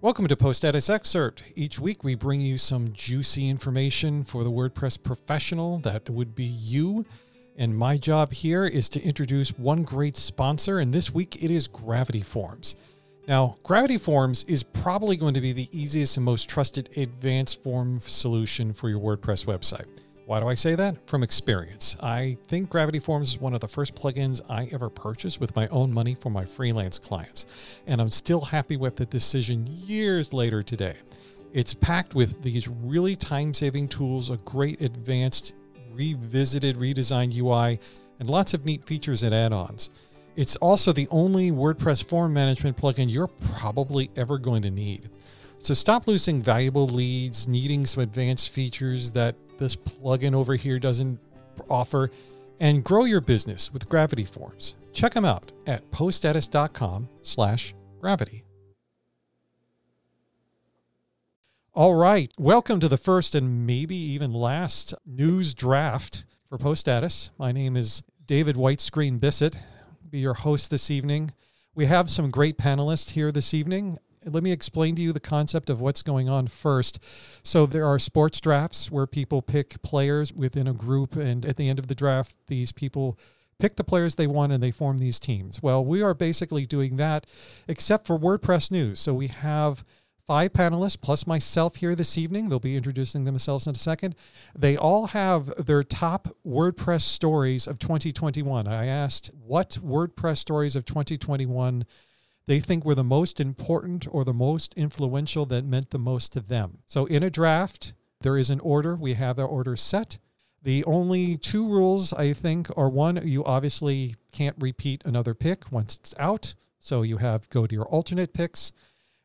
Welcome to Post Excerpt. Each week we bring you some juicy information for the WordPress professional that would be you. And my job here is to introduce one great sponsor, and this week it is Gravity Forms. Now, Gravity Forms is probably going to be the easiest and most trusted advanced form solution for your WordPress website. Why do I say that? From experience. I think Gravity Forms is one of the first plugins I ever purchased with my own money for my freelance clients, and I'm still happy with the decision years later today. It's packed with these really time saving tools, a great advanced, revisited, redesigned UI, and lots of neat features and add ons. It's also the only WordPress form management plugin you're probably ever going to need. So stop losing valuable leads, needing some advanced features that this plugin over here doesn't offer, and grow your business with Gravity Forms. Check them out at poststatus.com slash gravity. All right, welcome to the first and maybe even last news draft for Post Status. My name is David Whitescreen Bisset. Be your host this evening. We have some great panelists here this evening let me explain to you the concept of what's going on first. So there are sports drafts where people pick players within a group, and at the end of the draft, these people pick the players they want and they form these teams. Well, we are basically doing that, except for WordPress news. So we have five panelists plus myself here this evening. They'll be introducing themselves in a second. They all have their top WordPress stories of 2021. I asked what WordPress stories of 2021 they think were the most important or the most influential that meant the most to them. So in a draft, there is an order. We have the order set. The only two rules, I think, are one, you obviously can't repeat another pick once it's out. So you have go to your alternate picks,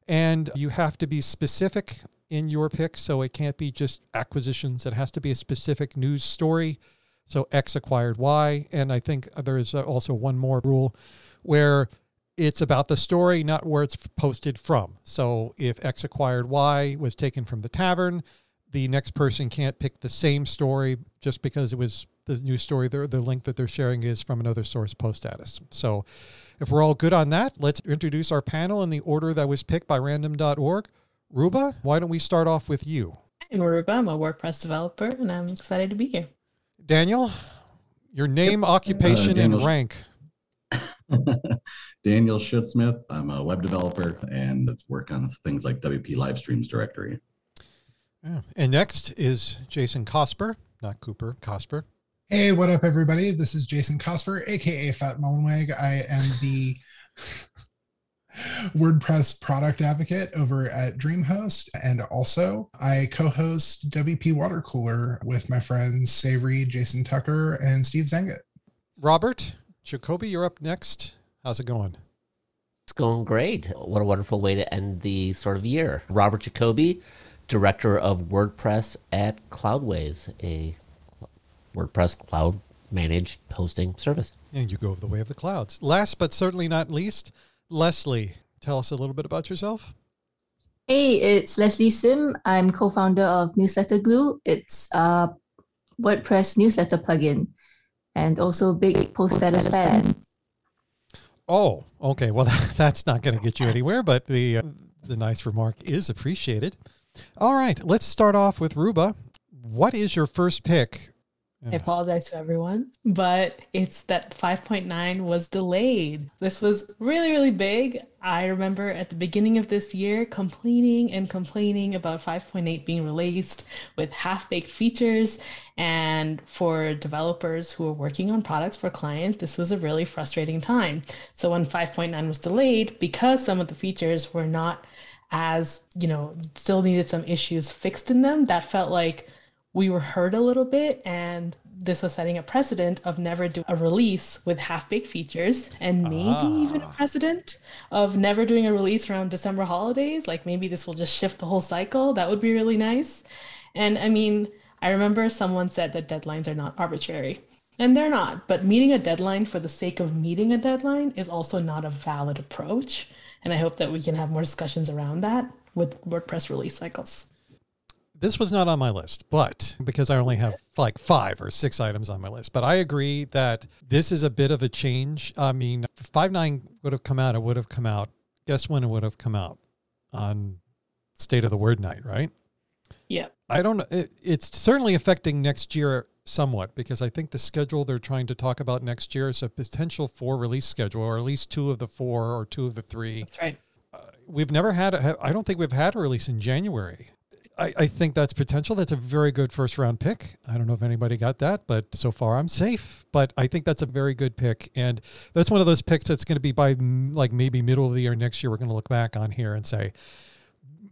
and you have to be specific in your pick. So it can't be just acquisitions, it has to be a specific news story. So X acquired Y. And I think there is also one more rule where it's about the story, not where it's posted from. So if X acquired Y was taken from the tavern, the next person can't pick the same story just because it was the new story. The, the link that they're sharing is from another source post status. So if we're all good on that, let's introduce our panel in the order that was picked by random.org. Ruba, why don't we start off with you? I'm Ruba. I'm a WordPress developer and I'm excited to be here. Daniel, your name, yep. occupation, uh, and rank. Daniel Schutzsmith. I'm a web developer and work on things like WP Live Streams directory. Yeah. And next is Jason Cosper, not Cooper, Cosper. Hey, what up, everybody? This is Jason Cosper, aka Fat Mullenweg. I am the WordPress product advocate over at DreamHost. And also, I co host WP Water Cooler with my friends Sé Reed, Jason Tucker, and Steve Zehngut. Robert, Jacoby, you're up next. How's it going? It's going great. What a wonderful way to end the sort of year. Robert Jacoby, director of WordPress at Cloudways, a WordPress cloud managed hosting service. And you go the way of the clouds. Last but certainly not least, Lesley, tell us a little bit about yourself. Hey, it's Lesley Sim. I'm co founder of Newsletter Glue. It's a WordPress newsletter plugin and also big post status fan. Oh, okay. Well, that's not going to get you anywhere, but the uh, the nice remark is appreciated. All right, let's start off with Ruba. What is your first pick I apologize to everyone, but it's that 5.9 was delayed. This was really, really big. I remember at the beginning of this year complaining and complaining about 5.8 being released with half baked features. And for developers who are working on products for clients, this was a really frustrating time. So when 5.9 was delayed, because some of the features were not as, you know, still needed some issues fixed in them, that felt like we were hurt a little bit and this was setting a precedent of never do a release with half-baked features and maybe ah. even a precedent of never doing a release around december holidays. Like maybe this will just shift the whole cycle. That would be really nice. And i mean i remember someone said that deadlines are not arbitrary. And they're not but meeting a deadline for the sake of meeting a deadline is also not a valid approach. And i hope that we can have more discussions around that with wordpress release cycles this was not on my list, but because I only have like five or six items on my list, but I agree that this is a bit of a change. I mean, five nine would have come out, it would have come out. Guess when it would have come out? On state of the word night, right? Yeah. I don't know. It, it's certainly affecting next year somewhat because I think the schedule they're trying to talk about next year is a potential four release schedule, or at least two of the four or two of the three. That's right. Uh, we've never had, a, I don't think we've had a release in January. I, I think that's potential. That's a very good first round pick. I don't know if anybody got that, but so far I'm safe. But I think that's a very good pick. And that's one of those picks that's going to be by like maybe middle of the year next year. We're going to look back on here and say,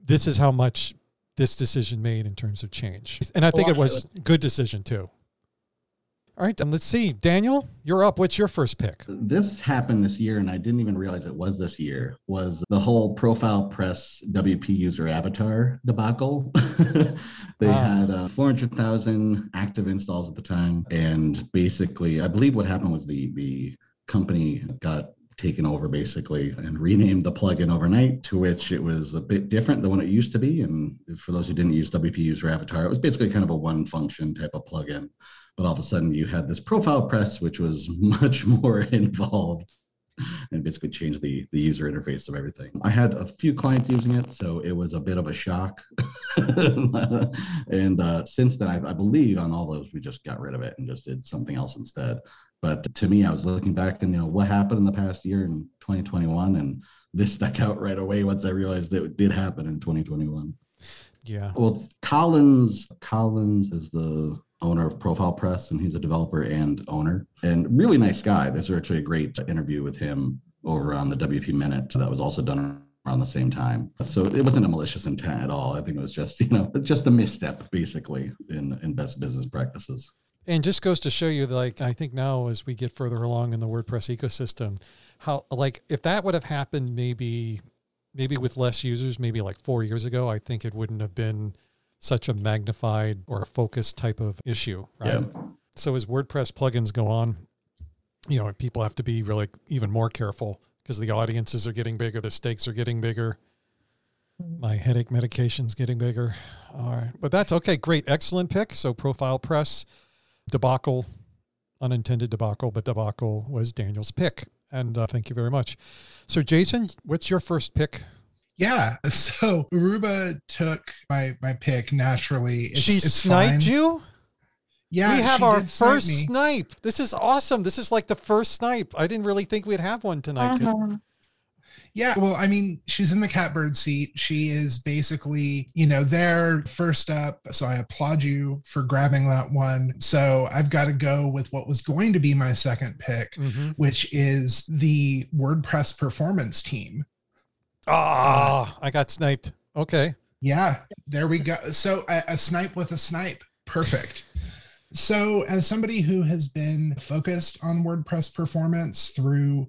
this is how much this decision made in terms of change. And I think oh, it was a good decision too. All right, let's see. Daniel, you're up. What's your first pick? This happened this year, and I didn't even realize it was this year. Was the whole profile press WP user avatar debacle? they Ah. had uh, 400,000 active installs at the time, and basically, I believe what happened was the the company got taken over basically and renamed the plugin overnight to which it was a bit different than what it used to be and for those who didn't use wp user avatar it was basically kind of a one function type of plugin but all of a sudden you had this profile press which was much more involved and basically changed the the user interface of everything. I had a few clients using it so it was a bit of a shock. And uh, since then I, I believe on all those we just got rid of it and just did something else instead. But to me i was looking back and you know what happened in the past year in 2021 and this stuck out right away once i realized that it did happen in 2021 Yeah. well, Collins Collins is the owner of Profile Press, and he's a developer and owner, and really nice guy. There's actually a great interview with him over on the WP Minute that was also done around the same time. So it wasn't a malicious intent at all. I think it was just you know just a misstep basically in in best business practices. And just goes to show you, like, I think now as we get further along in the WordPress ecosystem, how, like, if that would have happened maybe, maybe with less users, maybe like four years ago, I think it wouldn't have been such a magnified or a focused type of issue, right? Yeah. So as WordPress plugins go on, you know, people have to be really even more careful because the audiences are getting bigger, the stakes are getting bigger. My headache medication's getting bigger. All right. But that's okay. Great. Excellent pick. So Profile Press debacle, unintended debacle, but debacle was Daniel's pick. And uh, thank you very much. So, Jason, what's your first pick? Yeah. So Aruba took my my pick naturally. It's, she it's sniped fine. you? Yeah. we have our did snipe first snipe. This is awesome. This is like the first snipe. I didn't really think we'd have one tonight. Uh-huh. Yeah, well, I mean, she's in the catbird seat. She is basically, you know, there first up. So I applaud you for grabbing that one. So I've got to go with what was going to be my second pick, Mhm. which is the WordPress performance team. Ah, I got sniped. Okay. Yeah, there we go. So a, a snipe with a snipe. Perfect. So, as somebody who has been focused on WordPress performance through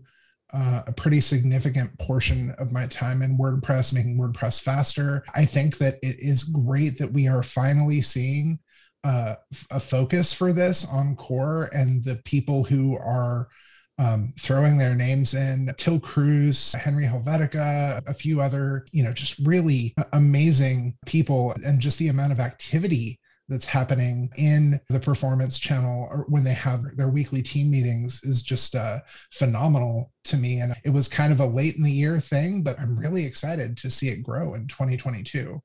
uh, a pretty significant portion of my time in WordPress, making WordPress faster, I think that it is great that we are finally seeing uh, a focus for this on core and the people who are um, throwing their names in Till Krüss, Henry Helvetica, a few other, you know, just really amazing people, and just the amount of activity that's happening in the performance channel or when they have their weekly team meetings is just uh, phenomenal to me. And it was kind of a late in the year thing, but I'm really excited to see it grow in 2022.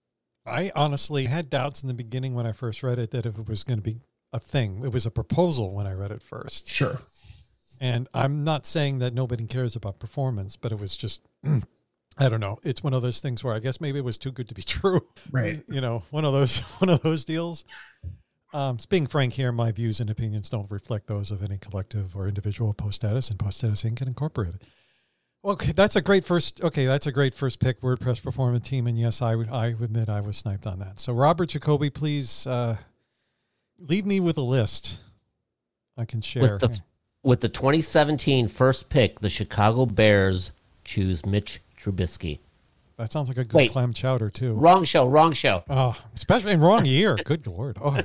I honestly had doubts in the beginning when I first read it that if it was going to be a thing, it was a proposal when I read it first. Sure. And I'm not saying that nobody cares about performance, but it was just, I don't know. It's one of those things where I guess maybe it was too good to be true. Right. You know, one of those, one of those deals. Um, being frank here, my views and opinions don't reflect those of any collective or individual post status and post status Inc. Incorporated. Okay, that's a great first. Okay, that's a great first pick. WordPress performance team, and yes, I would. I admit I was sniped on that. So, Robert Jacoby, please uh, leave me with a list. I can share. With the with the 2017 first pick, the Chicago Bears choose Mitch Trubisky. that sounds like a good Wait. clam chowder too. Wrong show, wrong show. Oh, especially in wrong year. Good lord. Oh,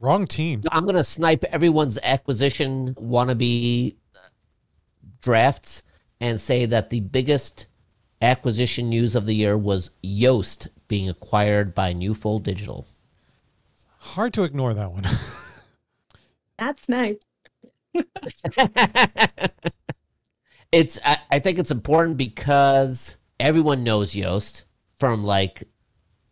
wrong team. I'm going to snipe everyone's acquisition wannabe drafts and say that the biggest acquisition news of the year was Yoast being acquired by Newfold Digital. Hard to ignore that one. That's nice. it's I, I think it's important because everyone knows Yoast. from like,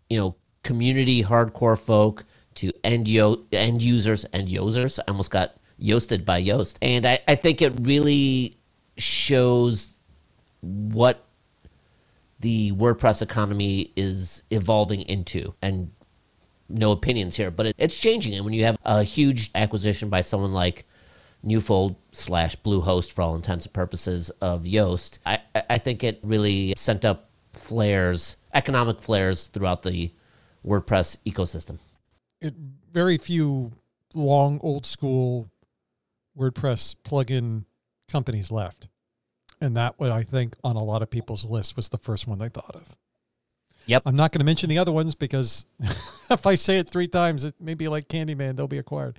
you know, community hardcore folk to end yo- end users and users. I almost got yoasted by Yoast, and I, I think it really shows what the WordPress economy is evolving into. And no opinions here, but it, it's changing. And when you have a huge acquisition by someone like Newfold slash Bluehost, for all intents and purposes, of Yoast, I, I think it really sent up flares, economic flares throughout the WordPress ecosystem. It very few long old school WordPress plugin companies left. And that what I think on a lot of people's list was the first one they thought of. Yep. I'm not going to mention the other ones because if I say it three times, it may be like Candyman, they'll be acquired.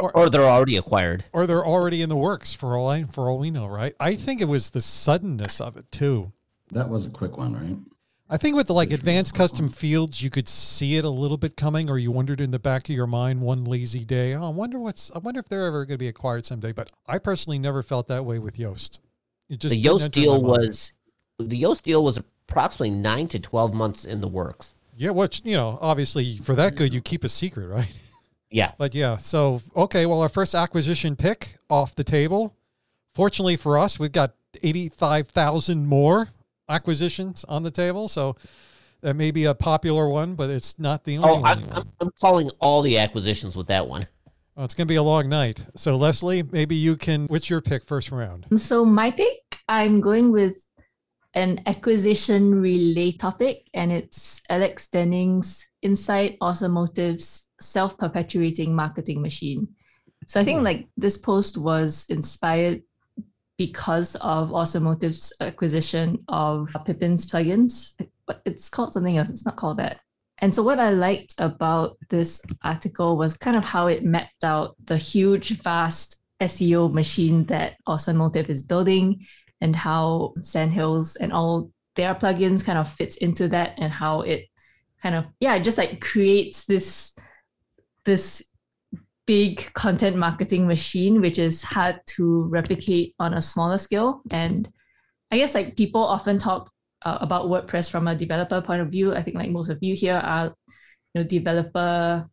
Or, or they're already acquired. Or they're already in the works for all I for all we know, right? I think it was the suddenness of it too. That was a quick one, right? I think with the like advanced custom fields, you could see it a little bit coming, or you wondered in the back of your mind one lazy day, oh, I wonder what's I wonder if they're ever going to be acquired someday. But I personally never felt that way with Yoast. It just the Yoast deal was the Yoast deal was approximately nine to twelve months in the works. Yeah, which you know, obviously for that good, you keep a secret, right? Yeah. But yeah, so okay, well, our first acquisition pick off the table. Fortunately for us, we've got eighty-five thousand more acquisitions on the table, so that may be a popular one, but it's not the only. Oh, I'm, I'm, I'm calling all the acquisitions with that one. Well, it's going to be a long night. So, Lesley, maybe you can. What's your pick first round? Um, so, my pick, I'm going with an acquisition relay topic, and it's Alex Denning's Insight Awesome Motive's self perpetuating marketing machine. So, I think hmm. like this post was inspired because of Awesome Motive's acquisition of Pippin's plugins. But It's called something else. It's not called that. And so, what I liked about this article was kind of how it mapped out the huge, vast SEO machine that Awesome Motive is building and how Sandhills and all their plugins kind of fits into that and how it kind of, yeah, just like creates this this big content marketing machine, which is hard to replicate on a smaller scale. And I guess like people often talk uh, about WordPress from a developer point of view. I think like most of you here are, you know, developer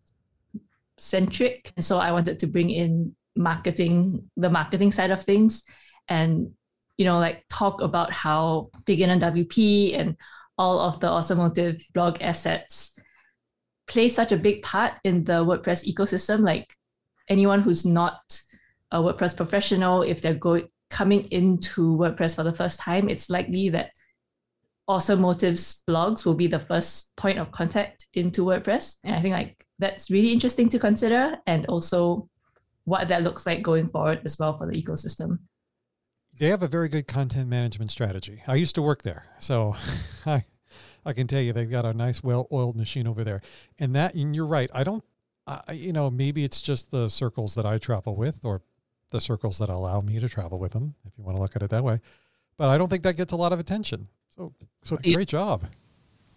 centric, and so I wanted to bring in marketing, the marketing side of things, and you know, like talk about how Beginner WP and all of the Awesome Motive blog assets play such a big part in the WordPress ecosystem. Like anyone who's not a WordPress professional, if they're going coming into WordPress for the first time, it's likely that Awesome Motive's blogs will be the first point of contact into WordPress. And I think like that's really interesting to consider and also what that looks like going forward as well for the ecosystem. They have a very good content management strategy. I used to work there, so I I can tell you they've got a nice, well-oiled machine over there. And that, and you're right. I don't, I, you know, maybe it's just the circles that I travel with, or the circles that allow me to travel with them, if you want to look at it that way. But I don't think that gets a lot of attention. So, so great job.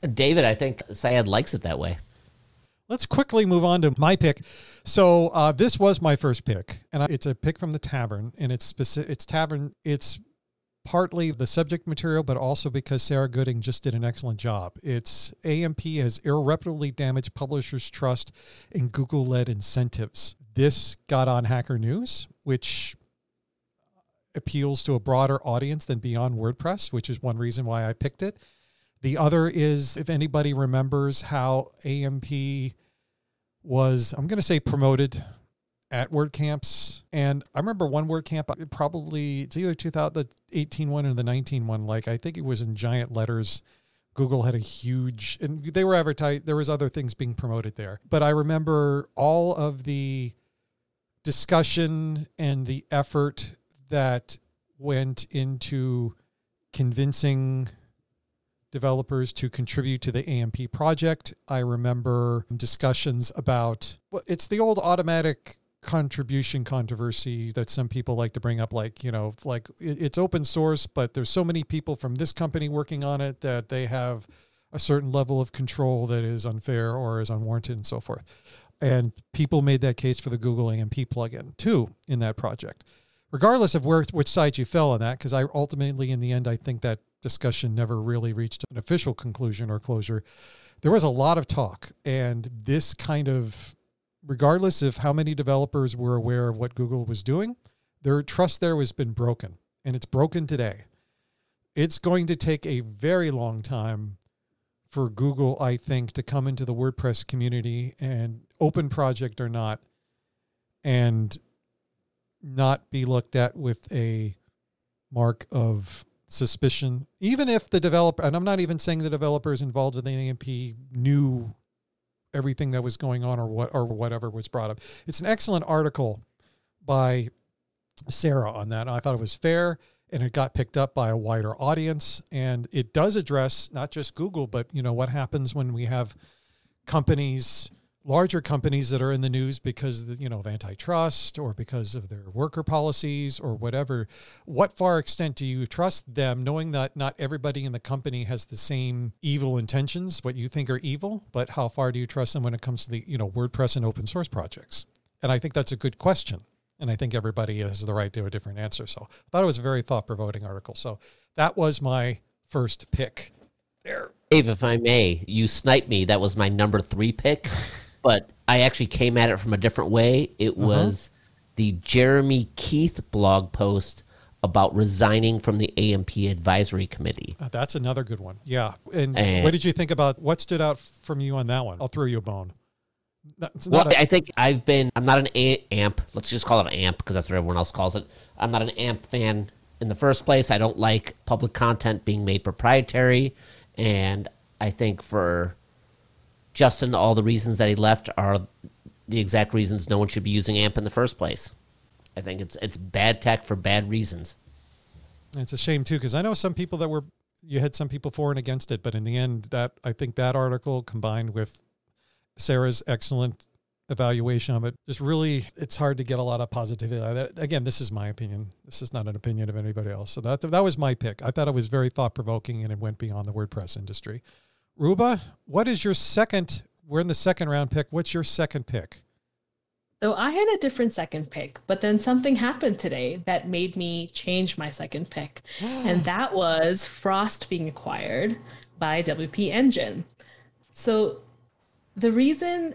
David, I think Syed likes it that way. Let's quickly move on to my pick. So uh, this was my first pick, and it's a pick from the Tavern, and it's specific. It's Tavern. It's partly the subject material, but also because Sarah Gooding just did an excellent job. It's AMP has irreparably damaged publishers' trust in Google-led incentives. This got on Hacker News, which appeals to a broader audience than beyond WordPress, which is one reason why I picked it. The other is if anybody remembers how AMP was, I'm going to say promoted at WordCamps. And I remember one WordCamp, uh, probably it's either 2018 one or the 19 one. Like I think it was in giant letters. Google had a huge, and they were advertised. There was other things being promoted there, but I remember all of the discussion and the effort that went into convincing developers to contribute to the AMP project. I remember discussions about well, it's the old Automattic contribution controversy that some people like to bring up like you know like it's open source but there's so many people from this company working on it that they have a certain level of control that is unfair or is unwarranted and so forth and people made that case for the google amp plugin too in that project regardless of where which side you fell on that because i ultimately in the end i think that discussion never really reached an official conclusion or closure. There was a lot of talk, and this kind of, regardless of how many developers were aware of what Google was doing, their trust there has been broken, and it's broken today. It's going to take a very long time for Google, I think, to come into the WordPress community and open project or not, and not be looked at with a mark of suspicion, even if the developer, and I'm not even saying the developers involved with the AMP knew everything that was going on or what or whatever was brought up. It's an excellent article by Sarah on that. I thought it was fair and it got picked up by a wider audience and it does address not just Google but you know what happens when we have companies larger companies that are in the news because you know of antitrust or because of their worker policies or whatever what far extent do you trust them knowing that not everybody in the company has the same evil intentions what you think are evil but how far do you trust them when it comes to the you know wordpress and open source projects? And i think that's a good question and i think everybody has the right to a different answer. So i thought it was a very thought-provoking article. So that was my first pick. There. Dave, if I may, you sniped me. That was my number three pick. but I actually came at it from a different way. It Uh-huh. was the Jeremy Keith blog post about resigning from the AMP advisory committee. Uh, that's another good one yeah and, And- what did you think about what stood out from you on that one i'll throw you a bone Not- Well, a- I think I've been. I'm not an a- AMP. Let's just call it an AMP because that's what everyone else calls it. I'm not an AMP fan in the first place. I don't like public content being made proprietary, and I think for Justin, all the reasons that he left are the exact reasons no one should be using AMP in the first place. I think it's it's bad tech for bad reasons. It's a shame too, because I know some people that were you had some people for and against it, but in the end, that I think that article combined with Sarah's excellent evaluation of it, just really it's hard to get a lot of positivity. Again, this is my opinion. This is not an opinion of anybody else. So that that was my pick. I thought it was very thought provoking and it went beyond the WordPress industry. Ruba, what is your second? We're in the second round pick. What's your second pick? So I had a different second pick, but then something happened today that made me change my second pick. and that was Frost being acquired by WP Engine. So the reason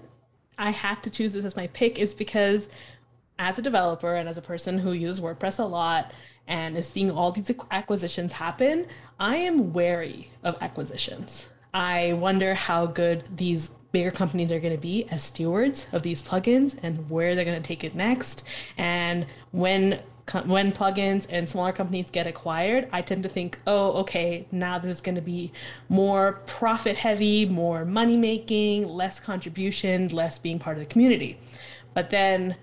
I had to choose this as my pick is because as a developer and as a person who uses WordPress a lot and is seeing all these acquisitions happen, I am wary of acquisitions. I wonder how good these bigger companies are going to be as stewards of these plugins and where they're going to take it next. And when when plugins and smaller companies get acquired, I tend to think, oh, okay, now this is going to be more profit heavy, more money making, less contribution, less being part of the community. But then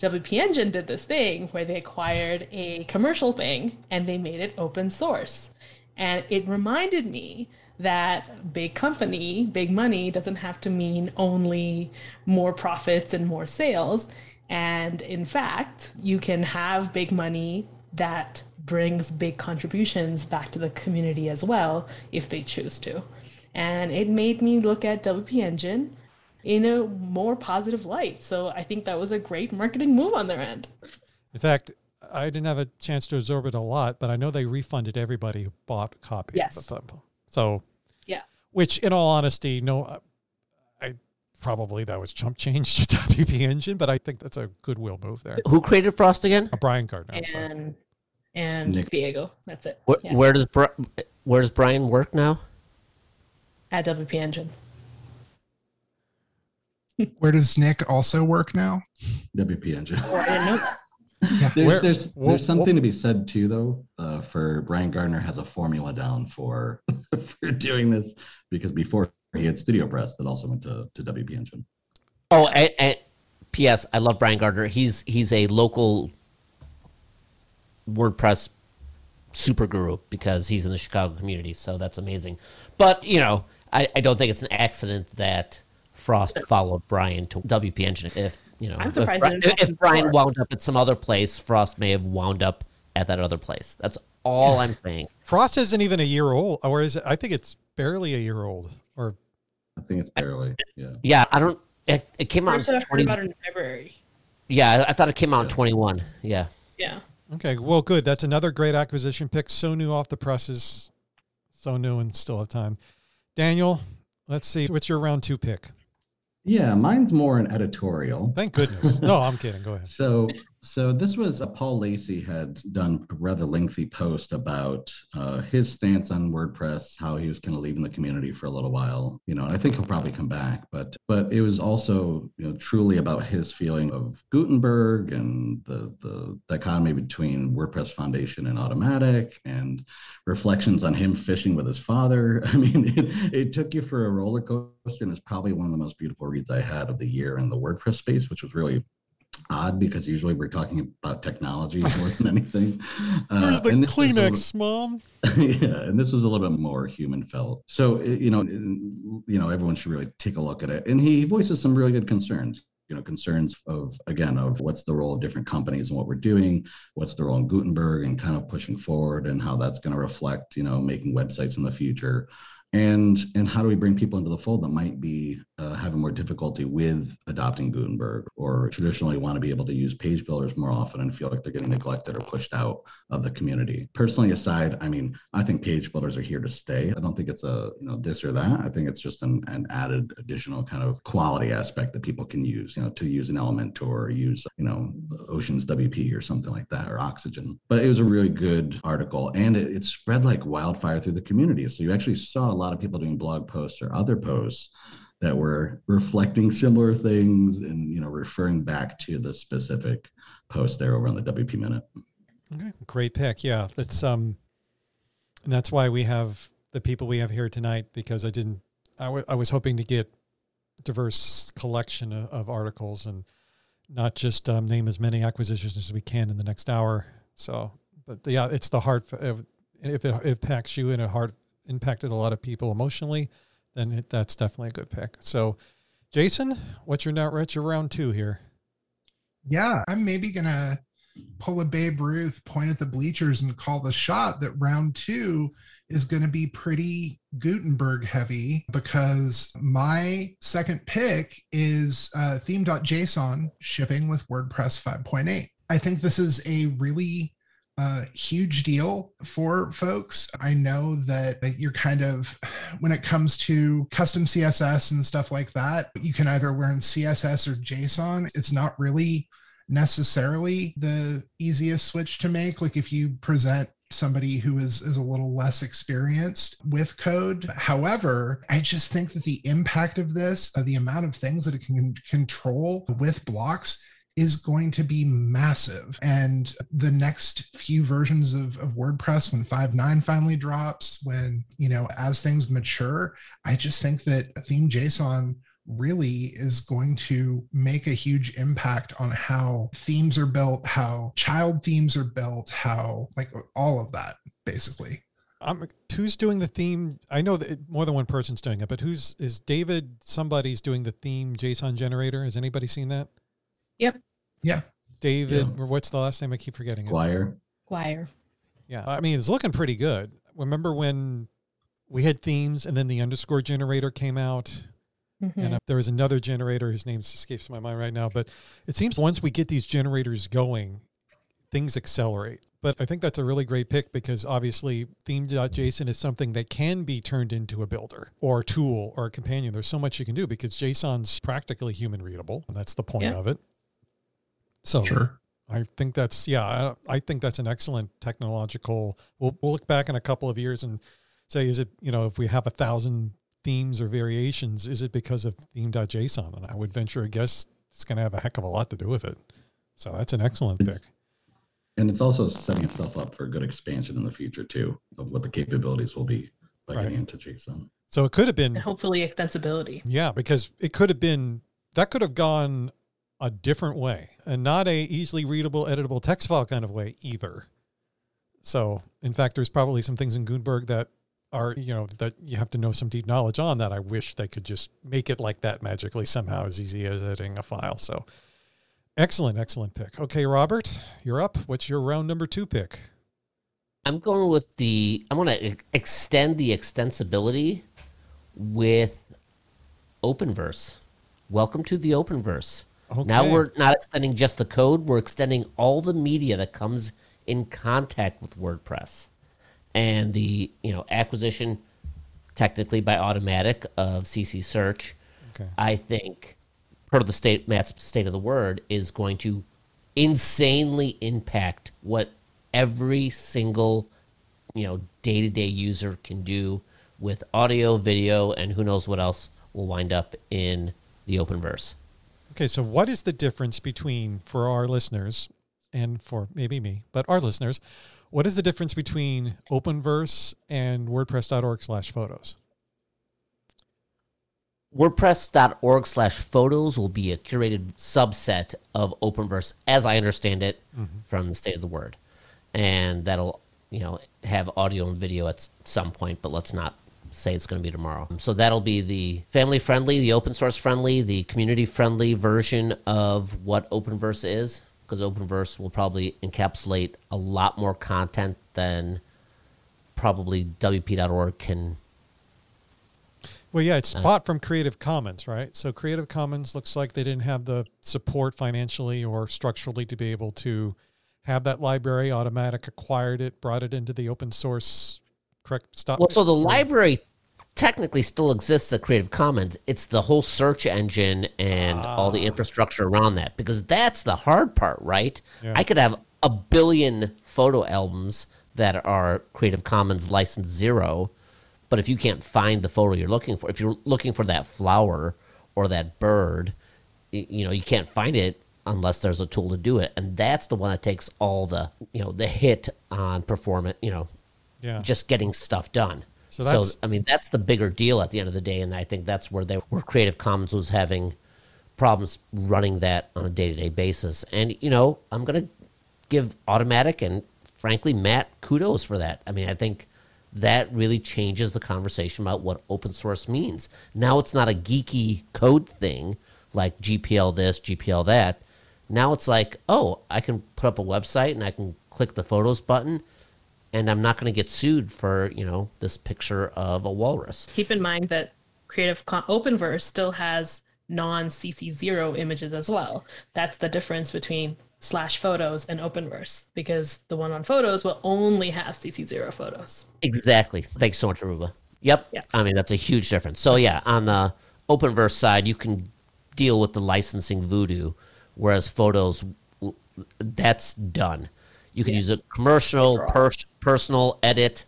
WP Engine did this thing where they acquired a commercial thing and they made it open source. And it reminded me that big company, big money doesn't have to mean only more profits and more sales. And in fact, you can have big money that brings big contributions back to the community as well if they choose to. And it made me look at WP Engine in a more positive light. So I think that was a great marketing move on their end. In fact, I didn't have a chance to absorb it a lot, but I know they refunded everybody who bought copy. Yes. Of them. So. Which, in all honesty, no, I probably that was chump change to WP Engine, but I think that's a goodwill move there. Who created Frost again? Uh, Brian Gardner. And and Nick. Diego. That's it. Where, Yeah. where does Bri- where does Brian work now? At WP Engine. Where does Nick also work now? WP Engine. Oh, I didn't know that. There's Where- there's wh- there's wh- something to be said too, though. Uh, for Brian Gardner has a formula down for for doing this because before he had Studio Press that also went to to WP Engine. Oh, and, and P.S. I love Brian Gardner. He's he's a local WordPress super guru because he's in the Chicago community, so that's amazing. But you know, I, I don't think it's an accident that Frost followed Brian to WP Engine. If you know, I'm surprised Bri- it if Brian before. wound up at some other place, Frost may have wound up at that other place. That's all I'm saying. Frost isn't even a year old, or is it? I think it's barely a year old. Or I think it's barely yeah. Yeah, I don't. It, it came out First in I 20, about it in February. Yeah, I thought it came out in 21. Yeah. Yeah. okay, well, good. That's another great acquisition pick. So new off the presses. so new and still have time. Daniel, let's see. What's your round two pick? Yeah, mine's more an editorial. Thank goodness. No, I'm kidding. Go ahead. So, so this was uh, Paul Lacey had done a rather lengthy post about uh, his stance on WordPress, how he was kind of leaving the community for a little while, you know. And I think he'll probably come back, but but it was also you know truly about his feeling of Gutenberg and the the dichotomy between WordPress Foundation and Automattic, and reflections on him fishing with his father. I mean, it, it took you for a roller coaster, and it's probably one of the most beautiful reads I had of the year in the WordPress space, which was really odd because usually we're talking about technology more than anything. Uh, the and this was Kleenex, Mom? yeah, and this was a little bit more human felt. So you know, you know, everyone should really take a look at it. And he voices some really good concerns. You know, concerns of again of what's the role of different companies and what we're doing, what's the role in Gutenberg and kind of pushing forward, and how that's going to reflect, you know, making websites in the future. And and how do we bring people into the fold that might be uh, having more difficulty with adopting Gutenberg or traditionally want to be able to use page builders more often and feel like they're getting neglected or pushed out of the community. Personally, aside, I mean, I think page builders are here to stay. I don't think it's a you know this or that. I think it's just an, an added additional kind of quality aspect that people can use. You know, to use an Elementor or use you know Ocean's WP or something like that or Oxygen. But it was a really good article, and it, it spread like wildfire through the community. So you actually saw a lot of people doing blog posts or other posts that were reflecting similar things and you know referring back to the specific post there over on the WP Minute. Okay, great pick. Yeah, that's um, and that's why we have the people we have here tonight because I didn't. I, w- I was hoping to get diverse collection of, of articles and not just um, name as many acquisitions as we can in the next hour. So, but yeah, it's the hard. If if it impacts you and it hard impacted a lot of people emotionally, then it, that's definitely a good pick. So, Jason, what's your not what's your round two here? Yeah, I'm maybe gonna pull a Babe Ruth, point at the bleachers, and call the shot that round two is going to be pretty Gutenberg heavy because my second pick is uh, theme.json shipping with WordPress 5.8. I think this is a really uh, huge deal for folks. I know that, that you're kind of, when it comes to custom CSS and stuff like that, you can either learn CSS or JSON. It's not really necessarily the easiest switch to make. Like if you present somebody who is is a little less experienced with code. However, I just think that the impact of this, uh, the amount of things that it can control with blocks is going to be massive. And the next few versions of, of WordPress, when 5.9 finally drops, when, you know, as things mature, I just think that theme JSON really is going to make a huge impact on how themes are built, how child themes are built, how like all of that basically. Um, who's doing the theme? I know that more than one person's doing it, but who's is David? Somebody's doing the theme JSON generator. Has anybody seen that? Yep. Yeah. David, Yeah. what's the last name? I keep forgetting it. Gwyer. Gwyer. Yeah, I mean it's looking pretty good. Remember when we had themes and then the underscore generator came out? Mhm. and uh, there was another generator whose name escapes my mind right now but it seems once we get these generators going things accelerate but i think that's a really great pick because obviously theme.json is something that can be turned into a builder or a tool or a companion there's so much you can do because json's practically human readable and that's the point Yeah. of it so Sure. I think that's yeah. I, I think that's an excellent technological. We'll we'll look back in a couple of years and say, is it you know if we have a thousand themes or variations, is it because of theme.json? And I would venture a guess it's going to have a heck of a lot to do with it. So that's an excellent It's- pick. And it's also setting itself up for good expansion in the future too of what the capabilities will be by Right. getting into JSON. So it could have been And hopefully extensibility. Yeah, because it could have been that could have gone a different way and not a easily readable, editable text file kind of way either. So, in fact, there's probably some things in Gutenberg that are, you know, that you have to know some deep knowledge on that I wish they could just make it like that magically somehow as easy as editing a file. So, excellent, excellent pick. Okay, Robert, you're up. What's your round number two pick? I'm going with the. I'm going to extend the extensibility with Openverse. Welcome to the Openverse. Okay. Now we're not extending just the code, we're extending all the media that comes in contact with WordPress. and the you know acquisition technically by Automattic of CC Search, Okay. I think part of the state Matt's state of the word is going to insanely impact what every single you know day-to-day user can do with audio, video, and who knows what else will wind up in the openverse. Okay, so what is the difference between for our listeners and for maybe me, but our listeners, what is the difference between Openverse and WordPress.org/photos? WordPress.org slash photos will be a curated subset of Openverse, as I understand it mm-hmm. from the state of the word. And that'll, you know, have audio and video at some point, but let's not say it's going to be tomorrow. So that'll be the family friendly, the open source friendly, the community friendly version of what Openverse is, because Openverse will probably encapsulate a lot more content than probably WP.org can Well, yeah, it's uh, bought from Creative Commons, right? So Creative Commons looks like they didn't have the support financially or structurally to be able to have that library. Automattic acquired it, brought it into the open source. Correct. Stop. Well, so the library technically still exists at Creative Commons. It's the whole search engine and all the ah. infrastructure around that because that's the hard part, right? Yeah. I could have a billion photo albums that are Creative Commons license zero, but if you can't find the photo you're looking for, if you're looking for that flower or that bird, you know, you can't find it unless there's a tool to do it. And that's the one that takes all the, you know, the hit on performance, you know, yeah. just getting stuff done. So So, I mean that's the bigger deal at the end of the day, and I think that's where they where Creative Commons was having problems running that on a day to day basis. And you know, I'm gonna give Automattic and frankly Matt kudos for that. I mean, I think that really changes the conversation about what open source means. Now it's not a geeky code thing like GPL this, GPL that. Now it's like, oh, I can put up a website and I can click the photos button and I'm not going to get sued for you know this picture of a walrus. Keep in mind that Creative Con- Openverse still has non CC0 images as well. That's the difference between slash photos and Openverse because the one on photos will only have CC0 photos. Exactly. Thanks so much, Aruba. Yep. Yeah. I mean that's a huge difference. So yeah, on the Openverse side, you can deal with the licensing voodoo, whereas photos, that's done. You can use a commercial, per- personal edit,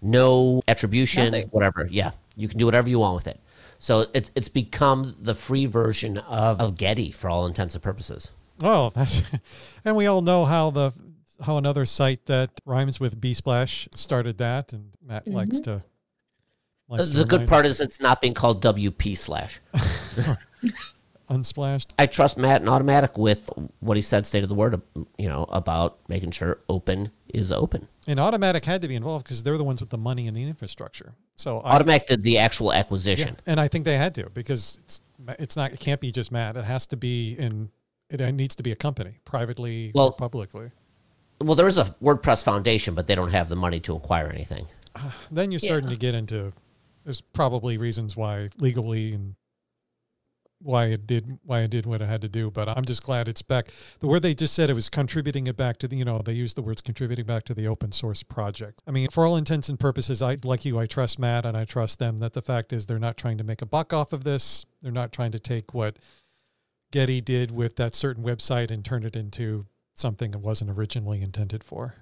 no attribution, Nothing. whatever. Yeah, you can do whatever you want with it. So it's it's become the free version of, of Getty for all intents and purposes. Oh, that's, and we all know how the how another site that rhymes with B Splash started that, and Matt likes to. Likes uh, to the good part us. is it's not being called WP slash. Unsplashed. I trust Matt and Automattic with what he said, state of the word, you know, about making sure open is open. And Automattic had to be involved because they're the ones with the money and the infrastructure. So I, Automattic did the actual yeah, acquisition. and I think they had to because it's it's not it can't be just Matt. It has to be in. It needs to be a company, privately or Well- publicly. Well, there is a WordPress foundation, but they don't have the money to acquire anything. Ah, then you're starting Yeah. to get into. There's probably reasons why legally and why it did why it did what it had to do. But I'm just glad it's back. The word they just said it was contributing it back to the you know they used the words contributing back to the open source project. I mean, for all intents and purposes, I like you. I trust Matt and I trust them. That the fact is they're not trying to make a buck off of this. They're not trying to take what Getty did with that certain website and turn it into something it wasn't originally intended for.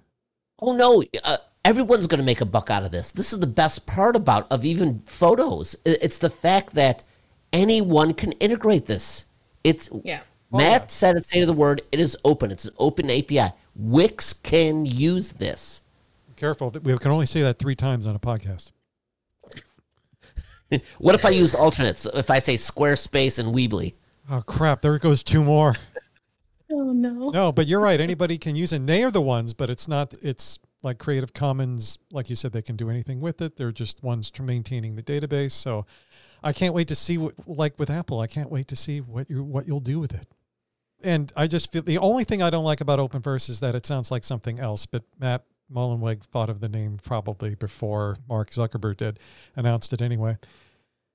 Oh no, uh, everyone's going to make a buck out of this. This is the best part about of even photos. It's the fact that anyone can integrate this. It's Yeah. Oh, Matt yeah. said it. Say the word. It is open. It's an open API. Wix can use this. Careful, we can only say that three times on a podcast. What if I used alternates? If I say Squarespace and Weebly? Oh crap! There goes two more. Oh no. No, but you're right. Anybody can use it. And they are the ones, but it's not. It's like Creative Commons. Like you said, they can do anything with it. They're just ones to maintaining the database. So, I can't wait to see what, like with Apple, I can't wait to see what you what you'll do with it. And I just feel the only thing I don't like about Openverse is that it sounds like something else. But Matt Mullenweg thought of the name probably before Mark Zuckerberg did, announced it anyway.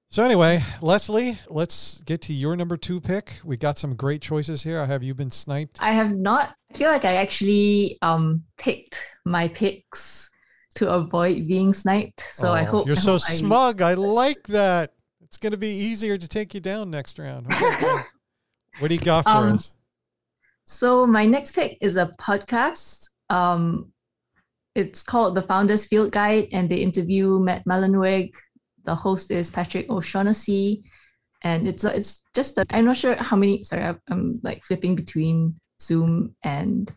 So anyway, Lesley, let's get to your number two pick. We got some great choices here. Have you been sniped? I have not. I feel like I actually um picked my picks to avoid being sniped. So I Oh, hope you're I so hope I- smug. I like that. It's going to be easier to take you down next round. Okay, what do you got for Um, us? So my next pick is a podcast. Um, it's called The Founders Field Guide, and they interview Matt Mullenweg. The host is Patrick O'Shaughnessy, and it's a, it's just i I'm not sure how many. Sorry, I'm, I'm like flipping between Zoom and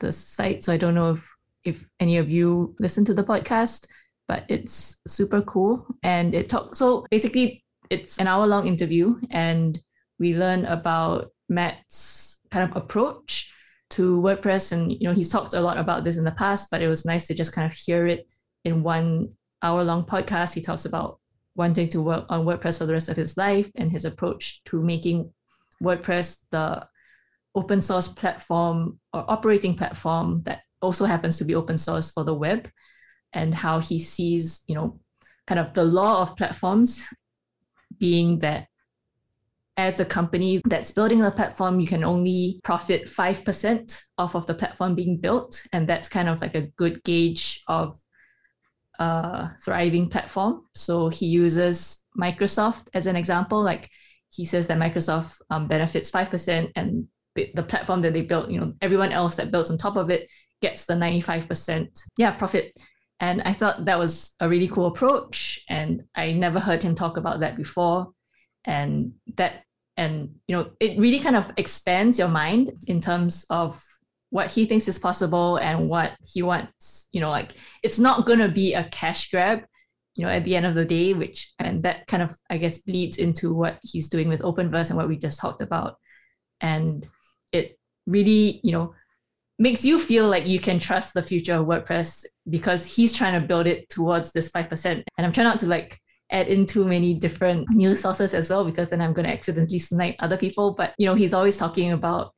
the site, so I don't know if if any of you listen to the podcast, but it's super cool, and it talks. So basically, it's an hour long interview, and we learn about Matt's kind of approach to WordPress. And, you know, he's talked a lot about this in the past, but it was nice to just kind of hear it in one hour long podcast. He talks about wanting to work on WordPress for the rest of his life and his approach to making WordPress the open source platform or operating platform that also happens to be open source for the web and how he sees, you know, kind of the law of platforms being that as a company that's building a platform, you can only profit 5% off of the platform being built. And that's kind of like a good gauge of a thriving platform. So he uses Microsoft as an example. Like he says that Microsoft um, benefits 5% and the, the platform that they built, you know, everyone else that builds on top of it gets the 95% yeah, profit. And I thought that was a really cool approach. And I never heard him talk about that before. And that and you know it really kind of expands your mind in terms of what he thinks is possible and what he wants you know like it's not going to be a cash grab you know at the end of the day which and that kind of i guess bleeds into what he's doing with openverse and what we just talked about and it really you know makes you feel like you can trust the future of wordpress because he's trying to build it towards this 5% and i'm trying not to like add in too many different news sources as well because then I'm going to accidentally snipe other people. But you know, he's always talking about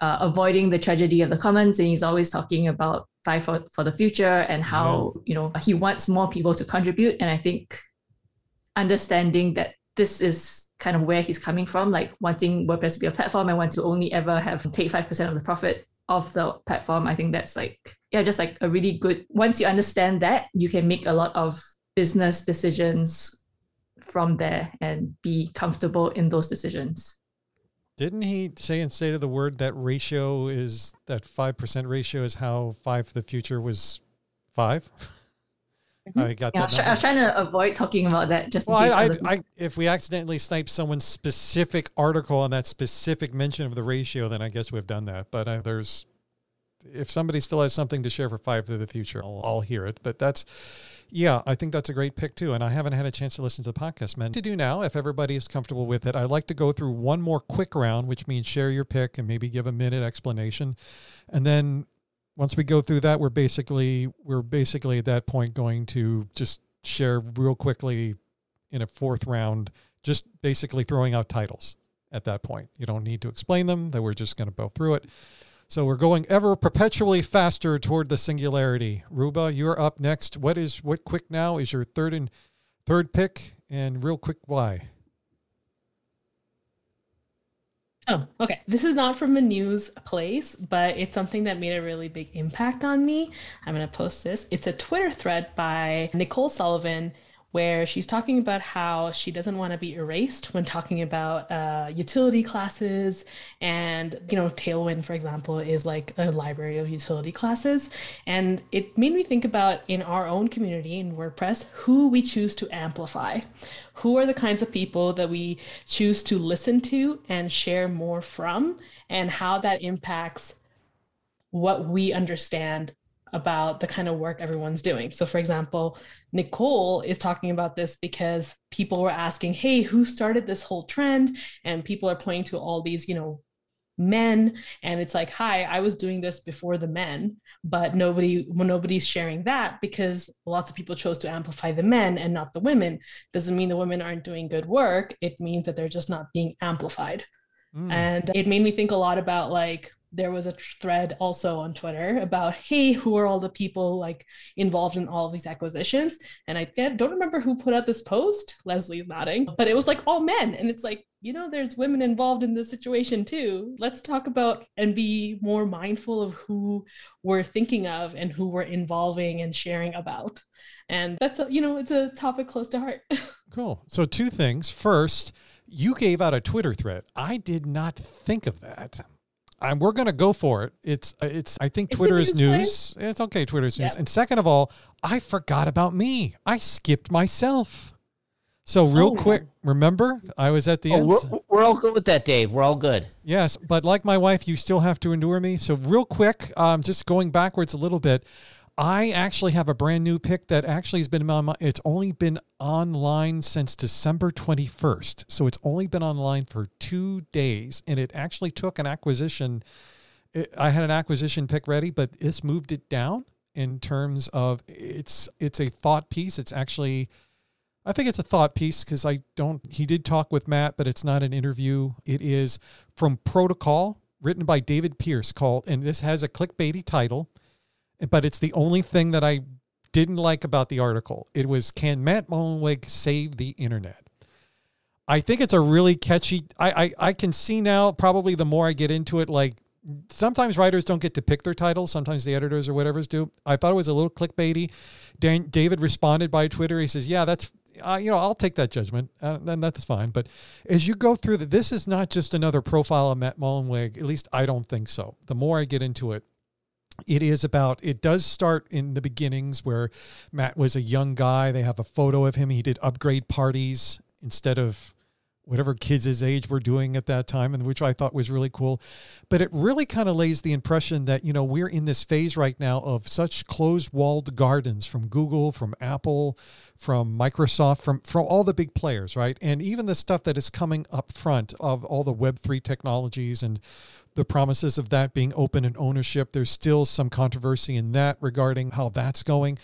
uh, avoiding the tragedy of the commons, and he's always talking about five for, for the future and how you know he wants more people to contribute. And I think understanding that this is kind of where he's coming from, like wanting WordPress to be a platform and want to only ever have take five percent of the profit of the platform. I think that's like yeah, just like a really good. Once you understand that, you can make a lot of business decisions from there and be comfortable in those decisions. Didn't he say in State of the Word that ratio is that 5% ratio is how five for the future was 5 I got Yeah, I that. was, try- I was trying to avoid talking about that just Well. I, I, I, if we accidentally snipe someone's specific article on that specific mention of the ratio, then I guess we've done that. But uh, there's, if somebody still has something to share for five for the future, I'll, I'll hear it. But that's, yeah, I think that's a great pick too. And I haven't had a chance to listen to the podcast, man. To do now, if everybody is comfortable with it, I'd like to go through one more quick round, which means share your pick and maybe give a minute explanation, and then once we go through that, we're basically we're basically at that point going to just share real quickly in a fourth round, just basically throwing out titles at that point. You don't need to explain them, that we're just going to go through it. So we're going ever perpetually faster toward the singularity. Ruba, you're up next. What is what quick now is your third and third pick and real quick why? Oh, okay. This is not from a news place, but it's something that made a really big impact on me. I'm going to post this. It's a Twitter thread by Nicole Sullivan where she's talking about how she doesn't want to be erased when talking about uh, utility classes. And, you know, Tailwind, for example, is like a library of utility classes. And it made me think about in our own community in WordPress, who we choose to amplify. Who are the kinds of people that we choose to listen to and share more from, and how that impacts what we understand about the kind of work everyone's doing. So, for example, Nicole is talking about this because people were asking, hey, who started this whole trend? And people are pointing to all these, you know, men and it's like hi i was doing this before the men but nobody well, nobody's sharing that because lots of people chose to amplify the men and not the women doesn't mean the women aren't doing good work it means that they're just not being amplified Mm. and it made me think a lot about like there was a thread also on Twitter about, hey, who are all the people like involved in all these acquisitions? And I don't remember who put out this post. Lesley's nodding, but it was like all men. And it's like, you know, there's women involved in this situation too. Let's talk about and be more mindful of who we're thinking of and who we're involving and sharing about. And that's, a, you know, it's a topic close to heart. cool. So, two things. First, you gave out a Twitter thread. I did not think of that. I'm, we're going to go for it. It's uh, it's. I think Twitter is news. It's okay. Twitter is news. And second of all, I forgot about me. I skipped myself. So real oh, quick, remember I was at the oh, end. We're, we're, all good with that, Dave. We're all good. Yes, but like my wife, you still have to endure me. So real quick, um, just going backwards a little bit. I actually have a brand new pick that actually has been on my, it's only been online since December 21st. So it's only been online for two days and it actually took an acquisition. It, I had an acquisition pick ready, but this moved it down in terms of it's, it's a thought piece. It's actually, I think it's a thought piece because I don't, he did talk with Matt, but it's not an interview. It is from Protocol written by David Pierce called, and this has a clickbaity title but it's the only thing that I didn't like about the article. It was Can Matt Mullenweg save the internet? I think it's a really catchy. I, I, I can see now, probably the more I get into it, like sometimes writers don't get to pick their titles. Sometimes the editors or whatever's do. I thought it was a little clickbaity. Dan, David responded by Twitter. He says, "Yeah, that's uh, you know I'll take that judgment, uh, and that's fine." But as you go through that, this is not just another profile of Matt Mullenweg. At least I don't think so. The more I get into it, it is about it does start in the beginnings where matt was a young guy. They have a photo of him. He did upgrade parties instead of whatever kids his age were doing at that time and which i thought was really cool. But it really kind of lays the impression that you know we're in this phase right now of such closed walled gardens from google from apple from microsoft from from all the big players right? And even the stuff that is coming up front of all the web3 technologies and the promises of that being open and ownership. There's still some controversy in that regarding how that's going.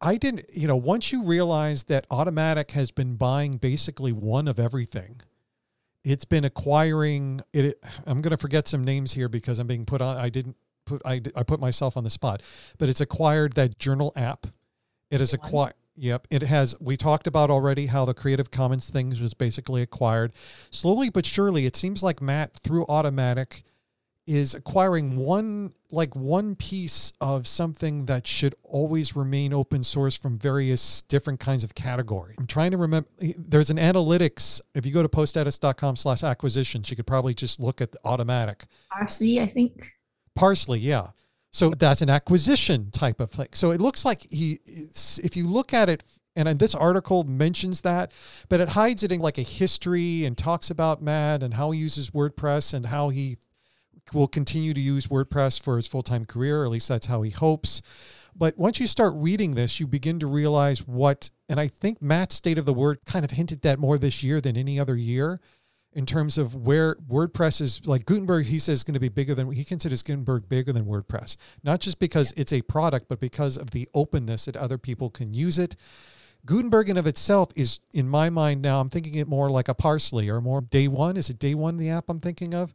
I didn't, you know, once you realize that Automattic has been buying basically one of everything, it's been acquiring it. I'm going to forget some names here because I'm being put on. I didn't put, I, I put myself on the spot, but it's acquired that journal app. It has acquired, Yep, it has. We talked about already how the Creative Commons things was basically acquired. Slowly but surely, it seems like Matt through Automattic is acquiring one like one piece of something that should always remain open source from various different kinds of category. I'm trying to remember eh, there's an analytics if you go to poststatus.com slash acquisitions, you could probably just look at the automattic. Parse.ly, I think. Parse.ly, yeah. So that's an acquisition type of thing. So it looks like he, if you look at it, and this article mentions that, but it hides it in like a history and talks about Matt and how he uses WordPress and how he will continue to use WordPress for his full time career, at least that's how he hopes. But once you start reading this, you begin to realize what, and I think Matt's State of the Word kind of hinted that more this year than any other year in terms of where WordPress is like Gutenberg, he says is going to be bigger than he considers Gutenberg bigger than WordPress, not just because yeah. it's a product, but because of the openness that other people can use it. Gutenberg in of itself is, in my mind now, I'm thinking it more like a Parse.ly or more day one. Is it day one, the app I'm thinking of?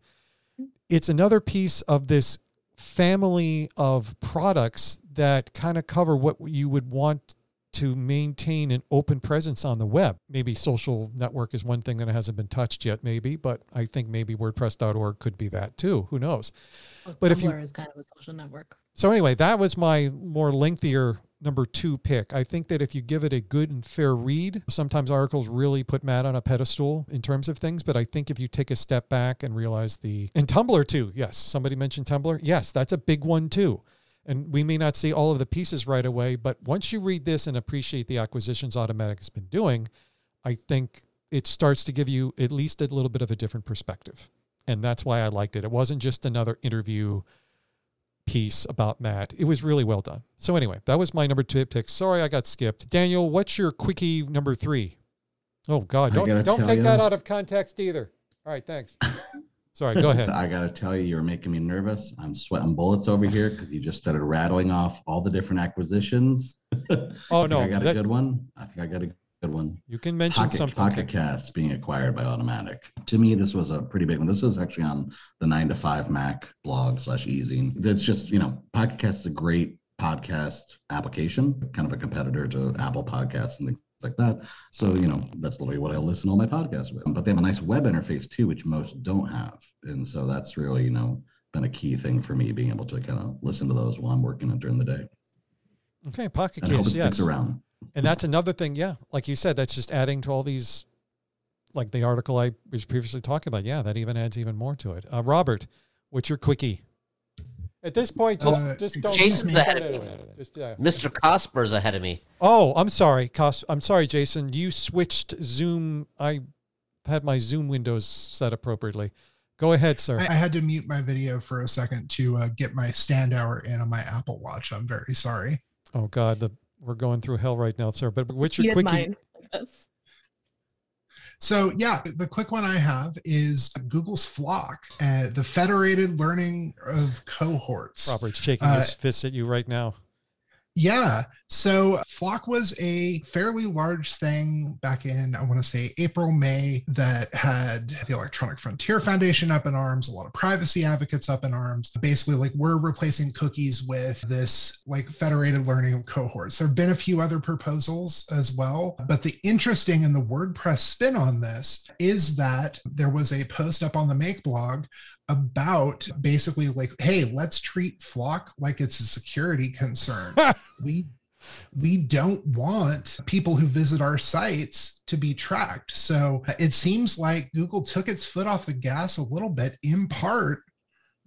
Mm-hmm. It's another piece of this family of products that kind of cover what you would want to maintain an open presence on the web. Maybe social network is one thing that hasn't been touched yet, maybe, but I think maybe WordPress.org could be that too. Who knows? Well, but Tumblr if you is kind of a social network. So anyway, that was my more lengthier number two pick. I think that if you give it a good and fair read, sometimes articles really put Matt on a pedestal in terms of things. But I think if you take a step back and realize the and Tumblr too, yes, somebody mentioned Tumblr. Yes, that's a big one too and we may not see all of the pieces right away, but once you read this and appreciate the acquisitions Automattic has been doing, I think it starts to give you at least a little bit of a different perspective. And that's why I liked it. It wasn't just another interview piece about Matt. It was really well done. So anyway, that was my number two pick. Sorry I got skipped. Daniel, what's your quickie number three? Oh God, don't don't take you. that out of context either. All right, thanks. Sorry, go ahead. I gotta tell you, you're making me nervous. I'm sweating bullets over here because you just started rattling off all the different acquisitions. Oh no, I got that, a good one. I think I got a good one. You can mention Pocket, something. Pocket Casts being acquired by Automattic. To me, this was a pretty big one. This is actually on the nine to five Mac blog slash easing. It's just, you know, Pocket Cast is a great podcast application, kind of a competitor to Apple Podcasts and things like that. So, you know, that's literally what I listen to all my podcasts with. But they have a nice web interface too, which most don't have. And so that's really, you know, been a key thing for me being able to kind of listen to those while I'm working during the day. Okay, Pocket And I hope it Case, yes. around. And that's another thing, yeah. Like you said, that's just adding to all these, like the article I was previously talking about. Yeah, that even adds even more to it. Uh, Robert, what's your quickie? At this point, just, Uh, just don't. Jason's ahead of me. just, yeah. Mr. Cosper's ahead of me. Oh, I'm sorry, Cos- I'm sorry, Jason. You switched Zoom. I had my Zoom windows set appropriately. Go ahead, sir. I, I had to mute my video for a second to uh, get my stand hour in on my Apple Watch. I'm very sorry. oh God, the we're going through hell right now, sir. But what's He your had quickie? Mine like this. So yeah, the quick one I have is Google's FLoC, uh, the federated learning of cohorts. Robert's shaking Uh, his fist at you right now. Yeah. So FLoC was a fairly large thing back in, I want to say April, May, that had the Electronic Frontier Foundation up in arms, a lot of privacy advocates up in arms. Basically, like we're replacing cookies with this like federated learning of cohorts. There have been a few other proposals as well. But the interesting and the WordPress spin on this is that there was a post up on the Make blog about basically like, hey, let's treat FLoC like it's a security concern. we we don't want people who visit our sites to be tracked. So it seems like Google took its foot off the gas a little bit, in part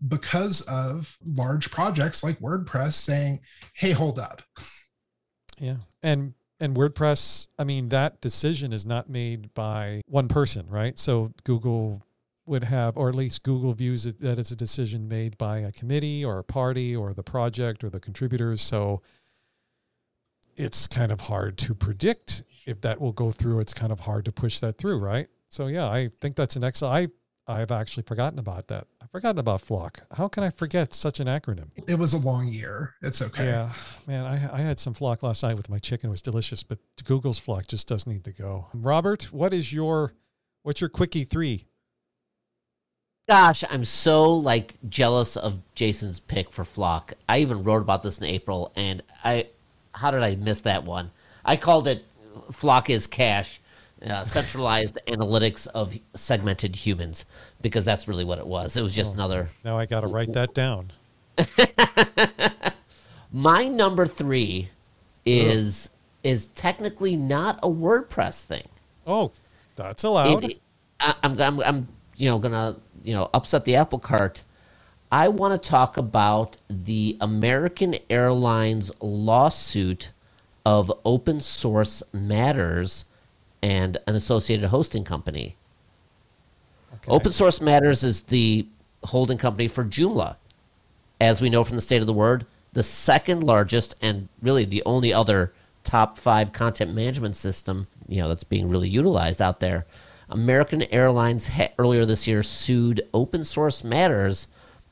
because of large projects like WordPress saying, hey, hold up. Yeah. And and WordPress, I mean, that decision is not made by one person, right? So Google would have, or at least Google views it that it's a decision made by a committee or a party or the project or the contributors. So it's kind of hard to predict if that will go through. It's kind of hard to push that through, right? So yeah, I think that's an excellent. I I've actually forgotten about that. I've forgotten about FLoC. How can I forget such an acronym? It was a long year. It's okay. Yeah, man, I, I had some flock last night with my chicken. It was delicious, but Google's flock just does need to go. Robert, what is your what's your quickie three? Gosh, I'm so like jealous of Jason's pick for FLoC. I even wrote about this in April, and I, how did I miss that one? I called it FLoC is Cache, uh, centralized analytics of segmented humans, because that's really what it was. It was just another. Now I got to write that down. My number three is is technically not a WordPress thing. Oh, that's allowed. It- I, I'm, I'm, I'm, you know, gonna, you know, upset the apple cart. I want to talk about the American Airlines lawsuit of open source matters and an associated hosting company. Okay. Open Source Matters is the holding company for Joomla. As we know from the State of the Word, the second largest and really the only other top five content management system, you know, that's being really utilized out there. American Airlines ha- earlier this year sued Open Source Matters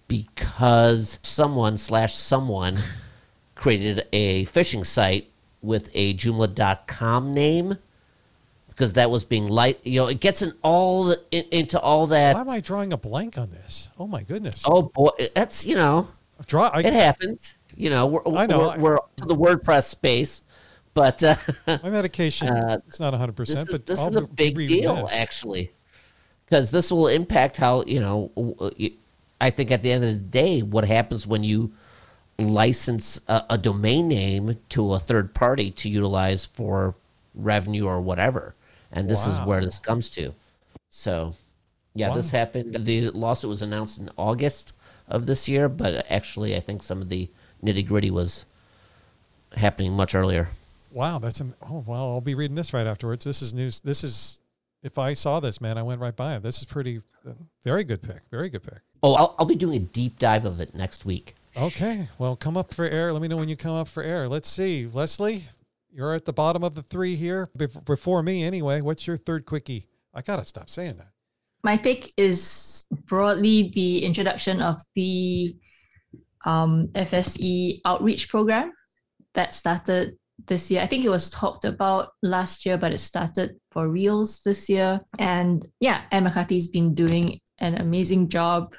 because someone slash someone created a phishing site with a Joomla.com name because that was being light. You know, it gets in all the, in, into all that. Why am I drawing a blank on this? Oh my goodness! Oh boy, that's you know, Draw. I, it happens. You know, we're I know, we're, we're to the WordPress space, but uh, my medication. Uh, it's not hundred this percent, is, but this I'll is a big deal actually, because this will impact how you know. I think at the end of the day, what happens when you license a, a domain name to a third party to utilize for revenue or whatever, and this is where this comes to. So, yeah, this happened. The lawsuit was announced in August of this year, but actually, I think some of the nitty gritty was happening much earlier. Wow, that's am- oh well. I'll be reading this right afterwards. This is news. This is if I saw this, man, I went right by it. This is pretty, uh, very good pick. Very good pick. Oh, I'll, I'll be doing a deep dive of it next week. Okay, well, come up for air. Let me know when you come up for air. Let's see, Lesley, you're at the bottom of the three here before me. Anyway, what's your third quickie? I gotta stop saying that. My pick is broadly the introduction of the um, FSE outreach program that started this year. I think it was talked about last year, but it started for reals this year. And yeah, Anne McCarthy's been doing an amazing job.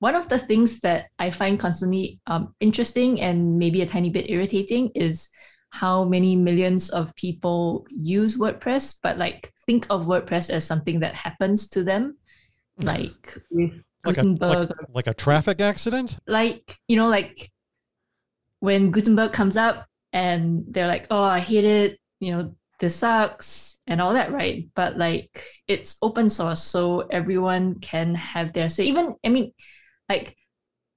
One of the things that I find constantly um, interesting and maybe a tiny bit irritating is how many millions of people use WordPress, but like think of WordPress as something that happens to them, like with like Gutenberg, a, like, like a traffic accident. like you know, like when Gutenberg comes up and they're like, "Oh, I hate it," you know, this sucks and all that, right? But like it's open source, so everyone can have their say. Even I mean, like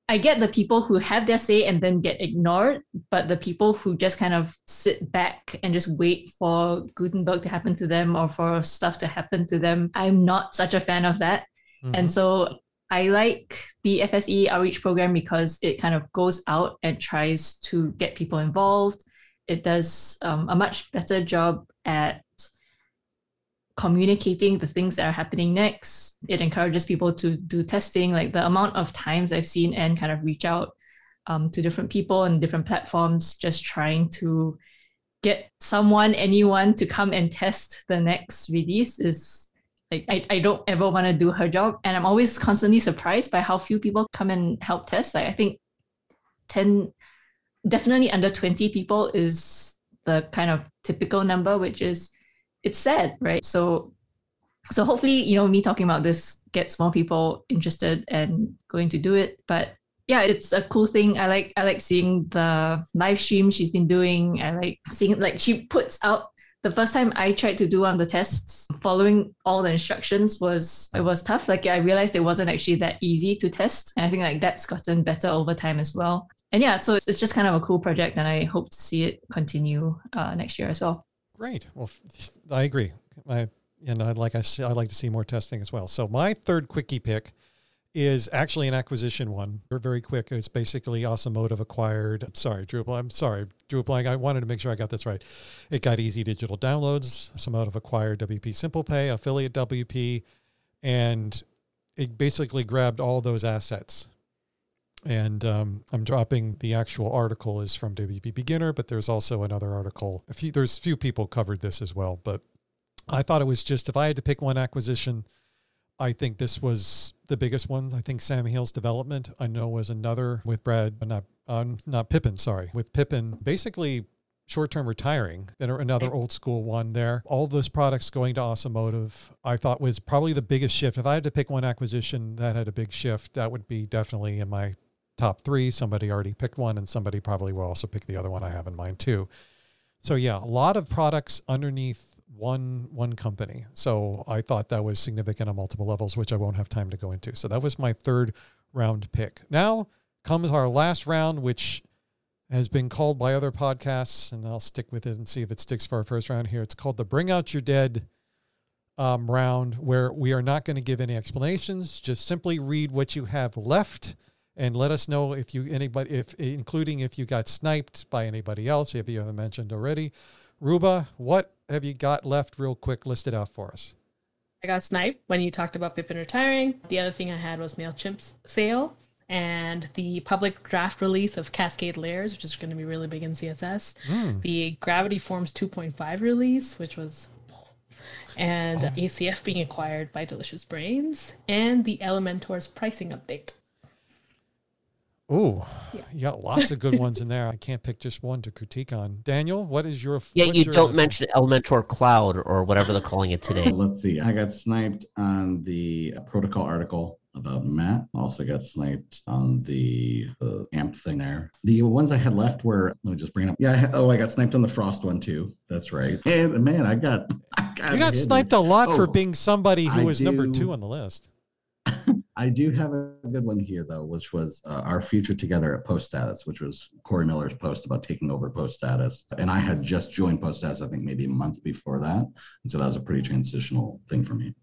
I get the people who have their say and then get ignored, but the people who just kind of sit back and just wait for Gutenberg to happen to them or for stuff to happen to them, I'm not such a fan of that. And Mhm. so I like the FSE outreach program because it kind of goes out and tries to get people involved. It does um, a much better job at communicating the things that are happening next. It encourages people to do testing. Like the amount of times I've seen and kind of reach out um, to different people and different platforms, just trying to get someone, anyone to come and test the next release is like I, I don't ever want to do her job. And I'm always constantly surprised by how few people come and help test. Like I think 10, definitely under 20 people is the kind of typical number, which is it's sad, right? So so hopefully, you know, me talking about this gets more people interested and going to do it. But yeah, it's a cool thing. I like I like seeing the live stream she's been doing. I like seeing like she puts out the first time I tried to do one of the tests, following all the instructions was it was tough. Like I realized it wasn't actually that easy to test. And I think like that's gotten better over time as well. And yeah, so it's, it's just kind of a cool project and I hope to see it continue uh, next year as well. Great. Well, I agree. I and I like I see, I like to see more testing as well. So my third quickie pick is actually an acquisition one. They're very quick. It's basically Awesome Motive acquired. I'm Sorry, Drupal. I'm sorry, Drupal. I wanted to make sure I got this right. It got easy digital downloads. Awesome Motive acquired WP Simple Pay, affiliate WP, and it basically grabbed all those assets. And um, I'm dropping the actual article is from WP Beginner, but there's also another article. A few there's a few people covered this as well, but I thought it was just if I had to pick one acquisition, I think this was the biggest one. I think Sandhills development I know was another with Brad, uh, not uh, not Pippin, sorry, with Pippin basically short-term retiring another old school one there. All those products going to Awesome Motive, I thought was probably the biggest shift. If I had to pick one acquisition that had a big shift, that would be definitely in my top three. Somebody already picked one, and somebody probably will also pick the other one I have in mind too. So yeah, a lot of products underneath one one company. So I thought that was significant on multiple levels, which I won't have time to go into. So that was my third round pick. Now comes our last round, which has been called by other podcasts, and I'll stick with it and see if it sticks for our first round here. It's called the Bring Out Your Dead um, round, where we are not going to give any explanations. Just simply read what you have left and let us know if you anybody if including if you got sniped by anybody else if you haven't mentioned already ruba what have you got left real quick list it out for us I got sniped when you talked about Pippin retiring. The other thing I had was MailChimp's sale and the public draft release of Cascade Layers, which is going to be really big in CSS. Hmm. The Gravity Forms 2.5 release, which was and ACF being acquired by Delicious Brains, and the Elementor's pricing update. Oh Yeah. you got lots of good ones in there i can't pick just one to critique on daniel what is your Yeah, you your don't list? mention Elementor Cloud or whatever they're calling it today. Let's see. I got sniped on the protocol article about Matt. Also got sniped on the, the AMP thing there. The ones I had left were, let me just bring it up. Yeah. I, oh, I got sniped on the Frost one too. That's right. And man, I got, I got, you got hidden. sniped a lot for Oh, being somebody who I was number two on the list I do have a good one here though, which was uh, our future together at Post Status, which was Corey Miller's post about taking over Post Status. And I had just joined Post Status, I think maybe a month before that, and so that was a pretty transitional thing for me.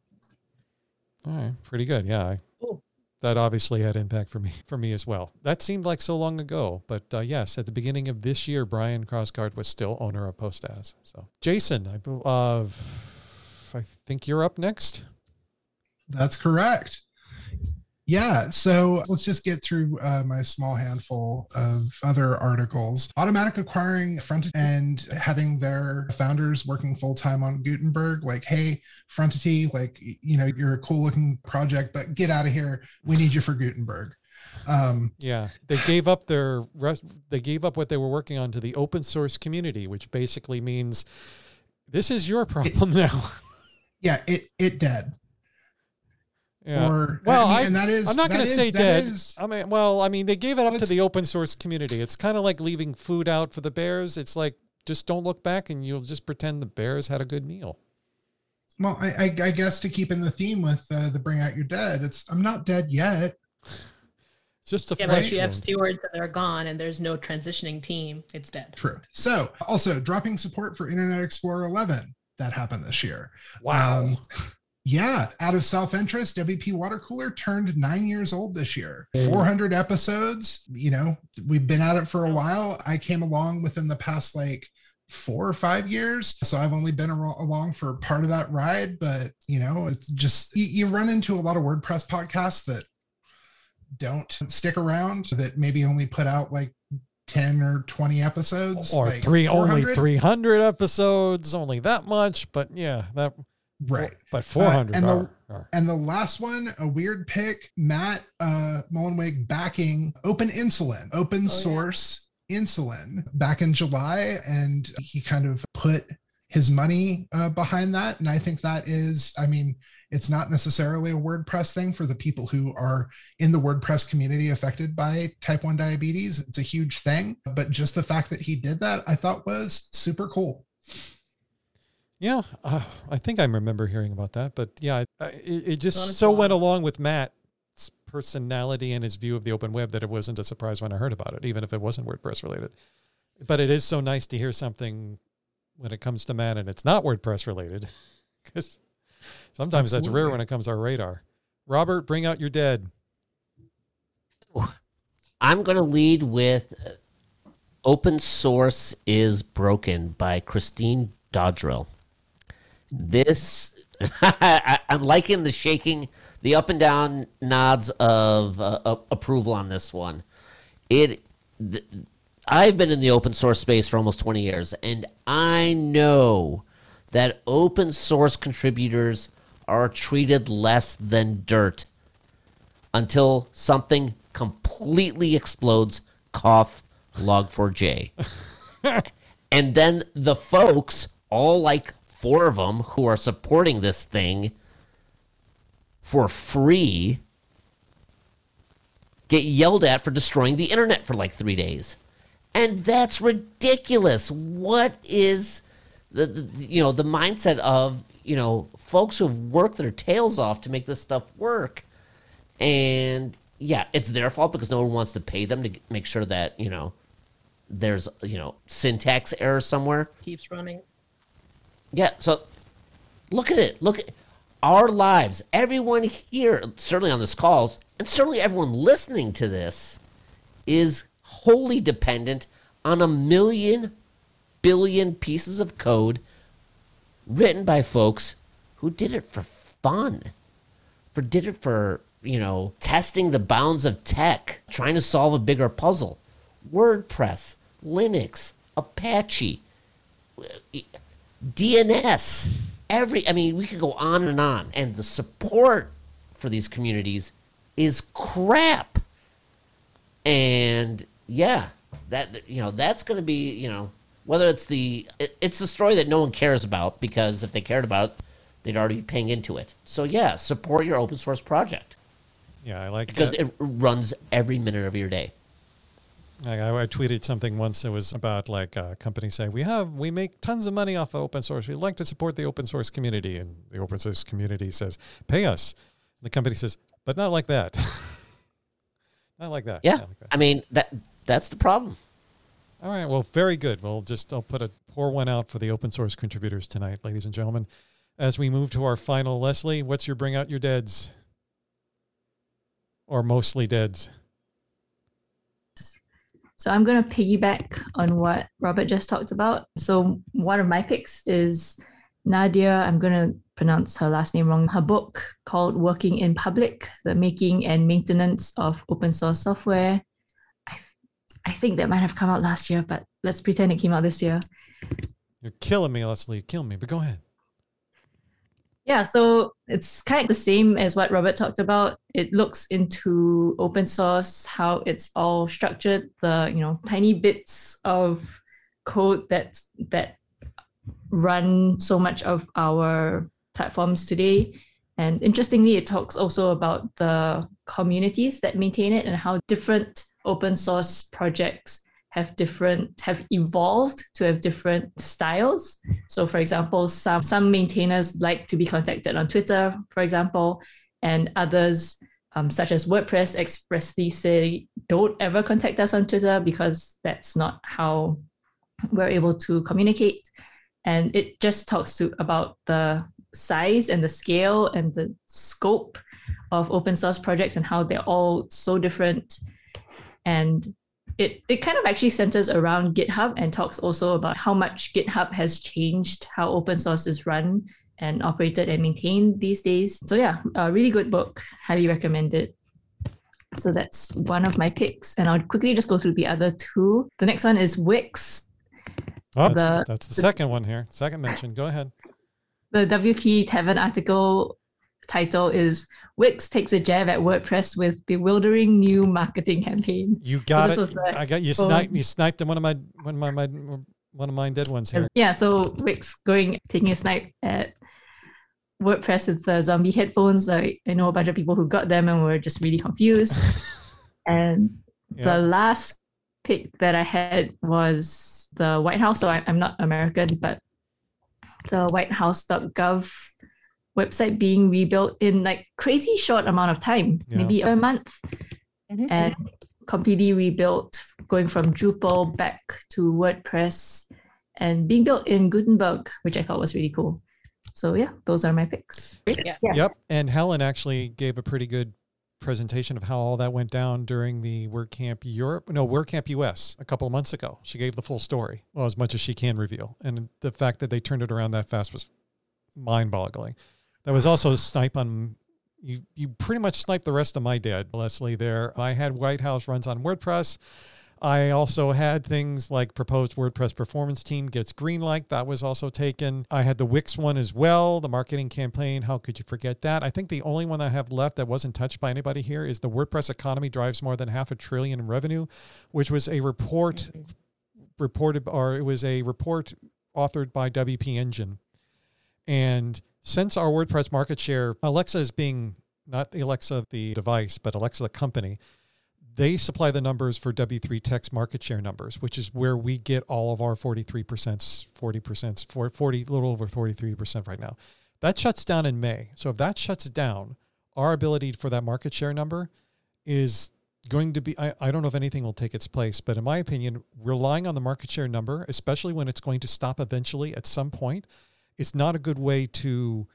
all right pretty good yeah I, Cool. that obviously had impact for me for me as well that seemed like so long ago but uh, yes at the beginning of this year brian krogsgard was still owner of post status so jason i bel- uh, i think you're up next That's correct. Yeah, so let's just get through uh, my small handful of other articles. Automattic acquiring Frontity and having their founders working full time on Gutenberg. Like, hey, Frontity, like, you know, you're a cool looking project, but get out of here. We need you for Gutenberg. Um, yeah, they gave up their rest, they gave up what they were working on to the open source community, which basically means this is your problem it, now. Yeah, it it dead. Yeah. Or well, I, mean, and that is I'm not going to say dead. Is, I mean, well, I mean, they gave it up to the open source community. It's kind of like leaving food out for the bears. It's like just don't look back, and you'll just pretend the bears had a good meal. Well, I, I, I guess to keep in the theme with uh, the bring out your dead, it's I'm not dead yet. It's just a yeah, but if you have stewards and they're gone, and there's no transitioning team, it's dead. True. So, also dropping support for Internet Explorer 11 that happened this year. Wow. Um, yeah, out of self interest, WP Water Cooler turned nine years old this year. 400 episodes. You know, we've been at it for a while. I came along within the past like four or five years. So I've only been along for part of that ride. But, you know, it's just, you, you run into a lot of WordPress podcasts that don't stick around, that maybe only put out like 10 or 20 episodes or like three 400? only 300 episodes only that much but yeah that right. but 400 uh, and are, the are. and the last one a weird pick matt uh mullenweg backing open insulin open oh, source yeah. insulin back in july and he kind of put his money uh, behind that. And i think that is i mean it's not necessarily a wordpress thing for the people who are in the wordpress community affected by type 1 diabetes. It's a huge thing. But just the fact that he did that i thought was super cool yeah, uh, I think I remember hearing about that, but yeah, it, it just so went along with Matt's personality and his view of the open web that it wasn't a surprise when I heard about it, even if it wasn't WordPress related. But it is so nice to hear something when it comes to Matt and it's not WordPress related, because sometimes Absolutely. that's rare when it comes to our radar. Robert, bring out your dead. I'm going to lead with uh, "Open Source is Broken" by Christine Dodrill. This, I, am liking the shaking, the up and down nods of uh, approval on this one. It, th- I've been in the open source space for almost 20 years, and I know that open source contributors are treated less than dirt until something completely explodes. Cough, log4j. and then the folks all like four of them who are supporting this thing for free get yelled at for destroying the internet for like three days. And that's ridiculous. What is the, the, you know the mindset of you know folks who've worked their tails off to make this stuff work, and yeah, it's their fault because no one wants to pay them to make sure that you know there's you know syntax error somewhere. Keeps running. Yeah, so look at it. Look at our lives. Everyone here, certainly on this call, and certainly everyone listening to this, is wholly dependent on a million billion pieces of code written by folks who did it for fun, for did it for you know testing the bounds of tech, trying to solve a bigger puzzle. WordPress, Linux, Apache DNS, every, I mean, we could go on and on. And the support for these communities is crap. And yeah, that, you know, that's going to be, you know, whether it's the, it, it's the story that no one cares about because if they cared about it, they'd already be paying into it. So yeah, support your open source project. Yeah, I like because that. it runs every minute of your day. I, I, tweeted something once. It was about like a company saying we have we make tons of money off of open source. We'd like to support the open source community, and the open source community says pay us. And the company says, but not like that. not like that. Yeah, like that. I mean that that's the problem. All right. Well, very good. We'll just I'll put a pour one out for the open source contributors tonight, ladies and gentlemen. As we move to our final, Lesley, what's your bring out your deads? Or mostly deads? So I'm going to piggyback on what Robert just talked about. So one of my picks is Nadia, I'm going to pronounce her last name wrong, her book called Working in Public The Making and Maintenance of Open Source Software. I, th- I think that might have come out last year, but let's pretend it came out this year. You're killing me, Lesley. Kill me, but go ahead. Yeah, so it's kind of the same as what Robert talked about. It looks into open source, how it's all structured, the you know tiny bits of code that that run so much of our platforms today. And interestingly, it talks also about the communities that maintain it and how different open source projects have different have evolved to have different styles. So for example, some some maintainers like to be contacted on Twitter, for example, and others um, such as WordPress expressly say don't ever contact us on Twitter because that's not how we're able to communicate. And it just talks to about the size and the scale and the scope of open source projects and how they're all so different. And it, it kind of actually centers around GitHub and talks also about how much GitHub has changed how open source is run and operated and maintained these days. So yeah, a really good book. Highly recommend it. So that's one of my picks. And I'll quickly just go through the other two. The next one is Wix. Oh, the, that's the, the second one here. Second mention. Go ahead. The WP Tavern article title is Wix takes a jab at WordPress with bewildering new marketing campaign. You got so it. I got you sniped. You sniped in one of my one of my, my one of my dead ones here. Yeah. So Wix going taking a snipe at WordPress with the zombie headphones. I, I know a bunch of people who got them and were just really confused. and yeah. the last pick that I had was the White House. So I, I'm not American, but the whitehouse.gov website being rebuilt in like crazy short amount of time, yeah. maybe a month, mm-hmm. and completely rebuilt, going from Drupal back to WordPress, and being built in Gutenberg, which I thought was really cool. So yeah, those are my picks. Yeah. Yep. And Helen actually gave a pretty good presentation of how all that went down during the WordCamp Europe, no, WordCamp US a couple of months ago. She gave the full story, well, as much as she can reveal. And the fact that they turned it around that fast was mind boggling. That was also a snipe on you. You pretty much sniped the rest of my dad, Lesley. There, I had White House runs on WordPress. I also had things like proposed WordPress performance team gets green light. That was also taken. I had the Wix one as well, the marketing campaign. How could you forget that? I think the only one I have left that wasn't touched by anybody here is the WordPress economy drives more than half a trillion in revenue, which was a report reported, or it was a report authored by WP Engine. And since our WordPress market share, Alexa is being not Alexa the device, but Alexa the company, they supply the numbers for W3Techs' market share numbers, which is where we get all of our 43%, 40%, 40, a little over 43% right now. That shuts down in May. So if that shuts down, our ability for that market share number is going to be, I, I don't know if anything will take its place, but in my opinion, relying on the market share number, especially when it's going to stop eventually at some point, it's not a good way to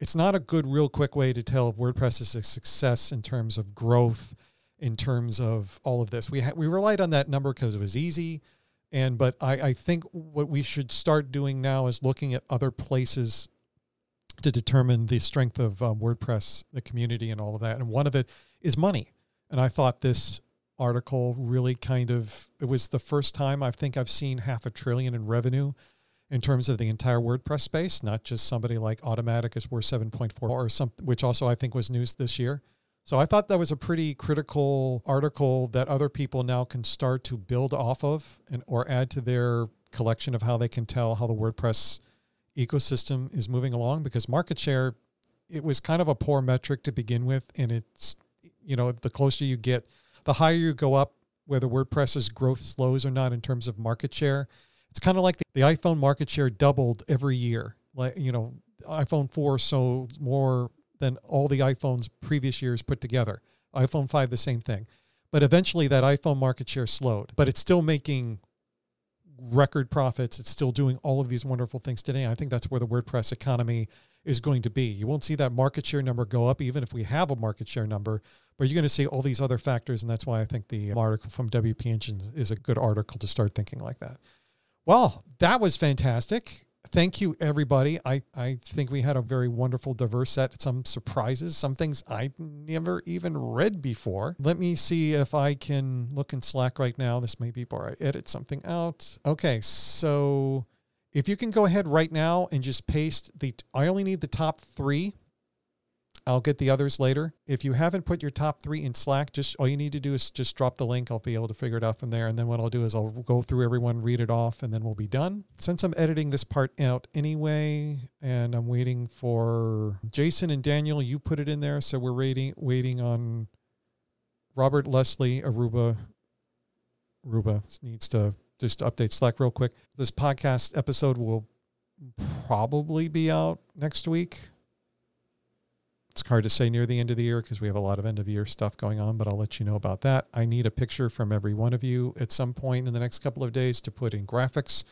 it's not a good real quick way to tell if WordPress is a success in terms of growth, in terms of all of this. We ha- we relied on that number because it was easy, and but I, I think what we should start doing now is looking at other places to determine the strength of um, WordPress, the community, and all of that. And one of it is money. And I thought this article really kind of it was the first time I think I've seen half a trillion in revenue in terms of the entire WordPress space, not just somebody like Automattic is worth 7.4 or something, which also I think was news this year. So I thought that was a pretty critical article that other people now can start to build off of and or add to their collection of how they can tell how the WordPress ecosystem is moving along because market share it was kind of a poor metric to begin with and it's you know the closer you get the higher you go up whether WordPress's growth slows or not in terms of market share it's kind of like the, the iPhone market share doubled every year. Like, you know, iPhone 4 sold more than all the iPhones previous years put together. iPhone 5, the same thing. But eventually that iPhone market share slowed, but it's still making record profits. It's still doing all of these wonderful things today. I think that's where the WordPress economy is going to be. You won't see that market share number go up, even if we have a market share number, but you're going to see all these other factors. And that's why I think the article from WP Engine is a good article to start thinking like that. Well, that was fantastic. thank you, everybody. I, I think we had a very wonderful, diverse set. Some surprises, some things I never even read before. Let me see if I can look in Slack right now. This may be before I edit something out. Okay, so if you can go ahead right now and just paste the, I only need the top three I'll get the others later. If you haven't put your top three in Slack, just all you need to do is just drop the link. I'll be able to figure it out from there. And then what I'll do is I'll go through everyone, read it off, and then we'll be done. Since I'm editing this part out anyway, and I'm waiting for Jason and Daniel, you put it in there. So we're waiting waiting on Robert, Lesley, Aruba. Aruba needs to just update Slack real quick. This podcast episode will probably be out next week it's hard to say near the end of the year because we have a lot of end of year stuff going on, but I'll let you know about that. I need a picture from every one of you at some point in the next couple of days to put in graphics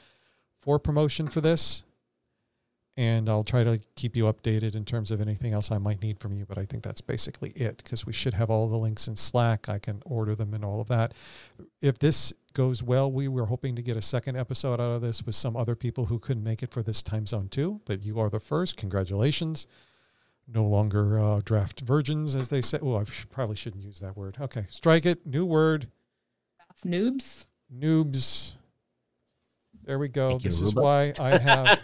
for promotion for this. And I'll try to keep you updated in terms of anything else I might need from you. But I think that's basically it because we should have all the links in Slack. I can order them and all of that. If this goes well, we were hoping to get a second episode out of this with some other people who couldn't make it for this time zone too. But you are the first. Congratulations no longer uh, draft virgins, as they say. Oh, I sh- probably shouldn't use that word. Okay, strike it. New word. Noobs. Noobs. There we go. Thank you, this is Aurooba. why I have.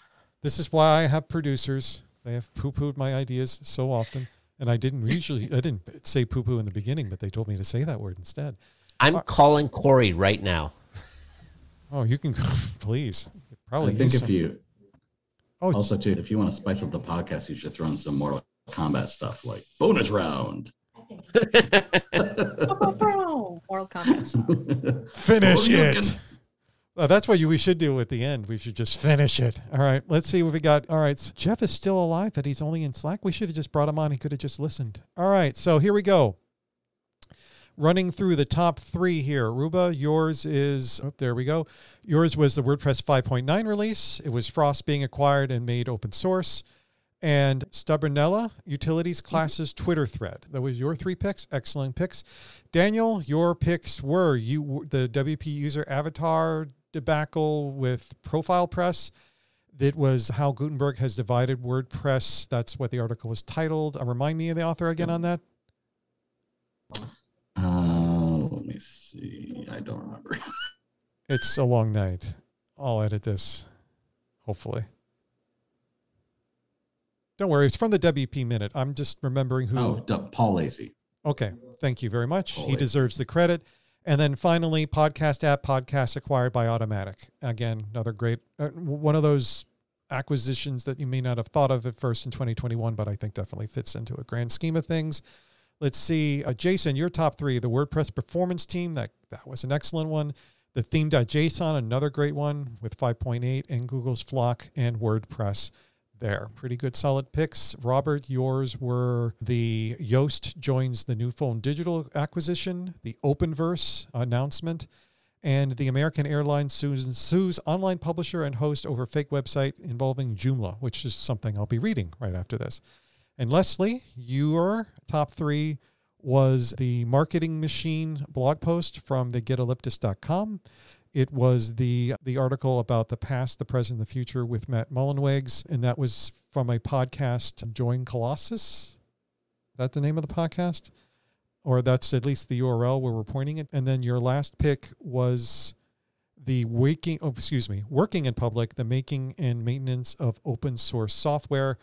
this is why I have producers. They have poo-pooed my ideas so often, and I didn't usually. I didn't say poo-poo in the beginning, but they told me to say that word instead. I'm Uh, calling Corey right now. Oh, you can please. Probably I think use if some- you Oh, also too, if you want to spice up the podcast, you should throw in some Mortal Kombat stuff like bonus round. Mortal Kombat. style. Finish Or it. can- Uh, that's what you, we should do at the end. We should just finish it. All right. Let's see what we got. All right. so Jeff is still alive, but he's only in Slack. We should have just brought him on. He could have just listened. All right. So here we go. Running through the top three here. Aurooba, yours is, oh, there we go. Yours was the WordPress 5.9 release. It was Frost being acquired and made open source. And Stubbornella, Utilities Classes Twitter thread. That was your three picks. Excellent picks. Daniel, your picks were you the WP user avatar debacle with ProfilePress. That was how Gutenberg has divided WordPress. That's what the article was titled. Uh, remind me of the author again on that. See. I don't remember. It's a long night. I'll edit this, hopefully. Don't worry, it's from the WP Minute. I'm just remembering who. Oh, D- Paul Lacey. Okay. Thank you very much. He Always. deserves the credit. And then finally, podcast app, Pocket Casts acquired by Automattic. Again, another great, uh, one of those acquisitions that you may not have thought of at first in 2021, but I think definitely fits into a grand scheme of things. Let's see, uh, Jason, your top three: the WordPress performance team. That that was an excellent one. The theme.json, another great one with 5.8, and Google's FLoC and WordPress there. Pretty good solid picks. Robert, yours were the Yoast joins the Newfold Digital acquisition, the Openverse announcement, and the American Airlines sues online publisher and host over fake website involving Joomla, which is something I'll be reading right after this. And Lesley, your top three was the marketing machine blog post from the getalyptus.com. It was the the article about the past, the present, the future with Matt Mullenwegs, and that was from a podcast, Join Colossus. Is that the name of the podcast? Or that's at least the URL where we're pointing it. And then your last pick was the waking oh, excuse me, working in public, the making and maintenance of open source software.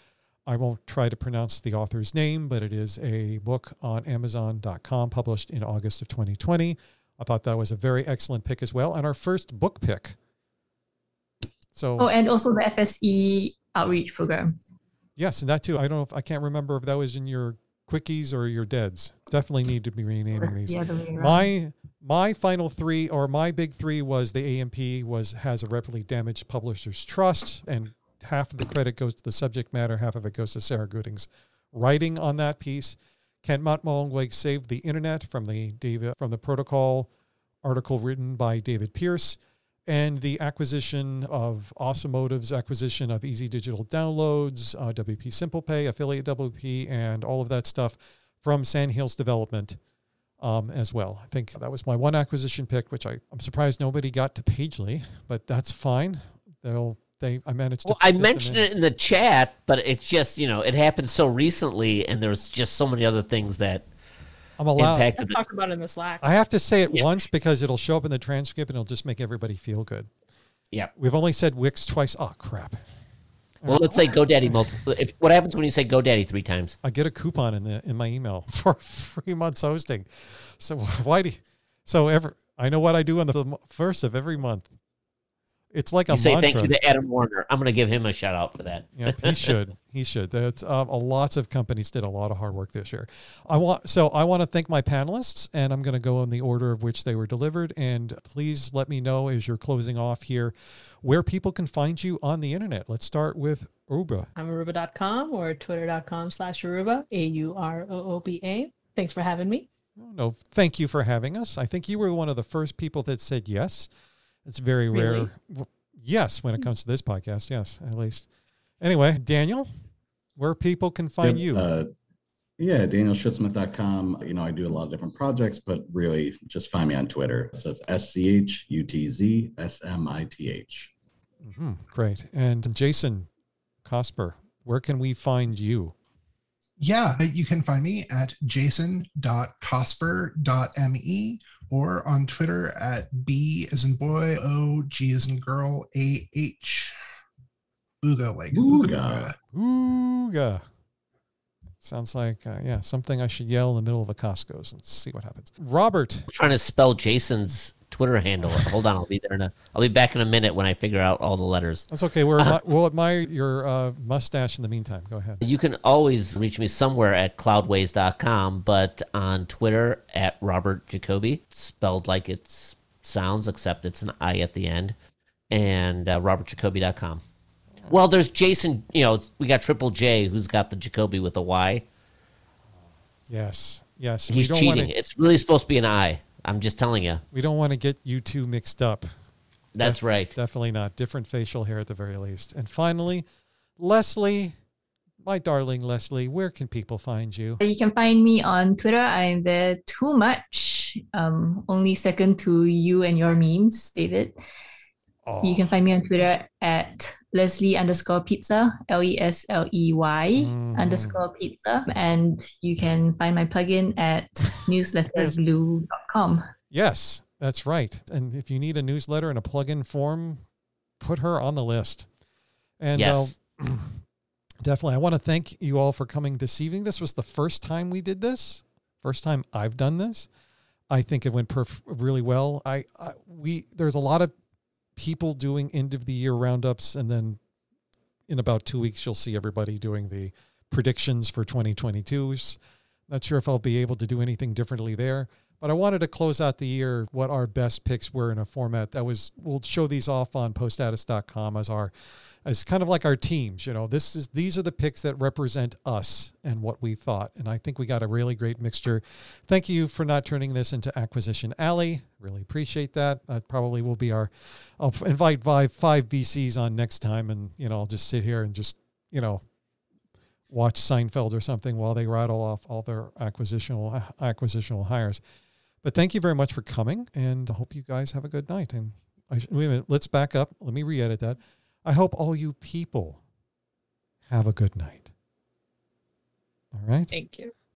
I won't try to pronounce the author's name, but it is a book on Amazon.com published in August of 2020. I thought that was a very excellent pick as well. And our first book pick. So, Oh, and also the FSE outreach program. yes, and that too. I don't know if I can't remember if that was in your quickies or your deads. Definitely need to be renaming these. the other way around. My my final three or my big three was the AMP was has irreparably damaged publishers' trust, and half of the credit goes to the subject matter, half of it goes to Sarah Gooding's writing on that piece. Kent Matt Mullenweg saved the internet from the David from the protocol article written by David Pierce, and the acquisition of Awesome Motive's acquisition of Easy Digital Downloads, uh, WP Simple Pay, Affiliate WP, and all of that stuff from Sandhills Development um, as well. I think that was my one acquisition pick, which I, I'm surprised nobody got to Pagely, but that's fine. They'll they I managed to. Well, I mentioned it in the chat, but it's just you know it happened so recently, and there's just so many other things that I'm allowed. I impacted. The, talked about in the Slack. I have to say it Yeah. once because it'll show up in the transcript and it'll just make everybody feel good. yeah. We've only said Wix twice. Oh crap! Well, let's say GoDaddy multiple. If what happens when you say GoDaddy three times? I get a coupon in the in my email for three months hosting. So why do? You, so ever I know what I do on the first of every month. It's like a You say mantra. thank you to Adam Warner. I'm going to give him a shout out for that. Yeah, he should. He should. That's uh, lots of companies did a lot of hard work this year. I want so I want to thank my panelists, and I'm going to go in the order of which they were delivered. And please let me know as you're closing off here where people can find you on the internet. Let's start with Uba. I'm aurooba.com or twitter.com slash aurooba, A U R O O B A. Thanks for having me. Oh, no, thank you for having us. I think you were one of the first people that said yes. It's very Really? rare. Yes, when it comes to this podcast, yes, at least. Anyway, Daniel, where people can find Yep, you. Uh, yeah, danielschutzsmith.com. You know, I do a lot of different projects, but really just find me on Twitter. So it's S C H U T Z S M I T H. Mhm, great. And Jason Cosper, where can we find you? Yeah, you can find me at jason.cosper.me or on Twitter at B as in boy, O, G as in girl, A, H. Booga, like Booga. Ooga. Sounds like, uh, yeah, something I should yell in the middle of a Costco's and see what happens. Robert, I'm trying to spell Jason's Twitter handle. Hold on, I'll be there in a. I'll be back in a minute when I figure out all the letters. that's okay. We're, admi- we'll admire your uh, mustache in the meantime. Go ahead. You can always reach me somewhere at cloudways.com, but on Twitter at Robert Jacoby, spelled like it sounds, except it's an I at the end, and uh, robertjacoby.com. Well, there's Jason, you know, we got Triple J who's got the Jacoby with a Y. Yes. Yes. He's we cheating. Want to, It's really supposed to be an I. I'm just telling you. we don't want to get you two mixed up. That's right. Definitely not. Different facial hair at the very least. And finally, Lesley, my darling Lesley, where can people find you? You can find me on Twitter. I'm there too much. Um, only second to you and your memes, David. Oh, You can find me on Twitter at Lesley underscore pizza, L E S L E Y Mhm. underscore pizza. And you can find my plugin at newsletterglue.com. Yes, that's right. And if you need a newsletter and a plugin form, put her on the list. And Yes. uh, definitely, I want to thank you all for coming this evening. This was the first time we did this. First time I've done this. I think it went perf- really well. I, I we there's a lot of people doing end of the year roundups, and then in about two weeks you'll see everybody doing the predictions for 2022s. Not sure if I'll be able to do anything differently there, but I wanted to close out the year what our best picks were in a format that was. We'll show these off on poststatus.com as our, as kind of like our teams. You know, this is these are the picks that represent us and what we thought, and I think we got a really great mixture. Thank you for not turning this into Acquisition Alley. Really appreciate that. That probably will be our. I'll invite five five VCs on next time, and you know I'll just sit here and just you know watch Seinfeld or something while they rattle off all their acquisitional acquisitional hires. But thank you very much for coming, and I hope you guys have a good night. And I, wait a minute, let's back up. Let me re-edit that. I hope all you people have a good night. All right. Thank you.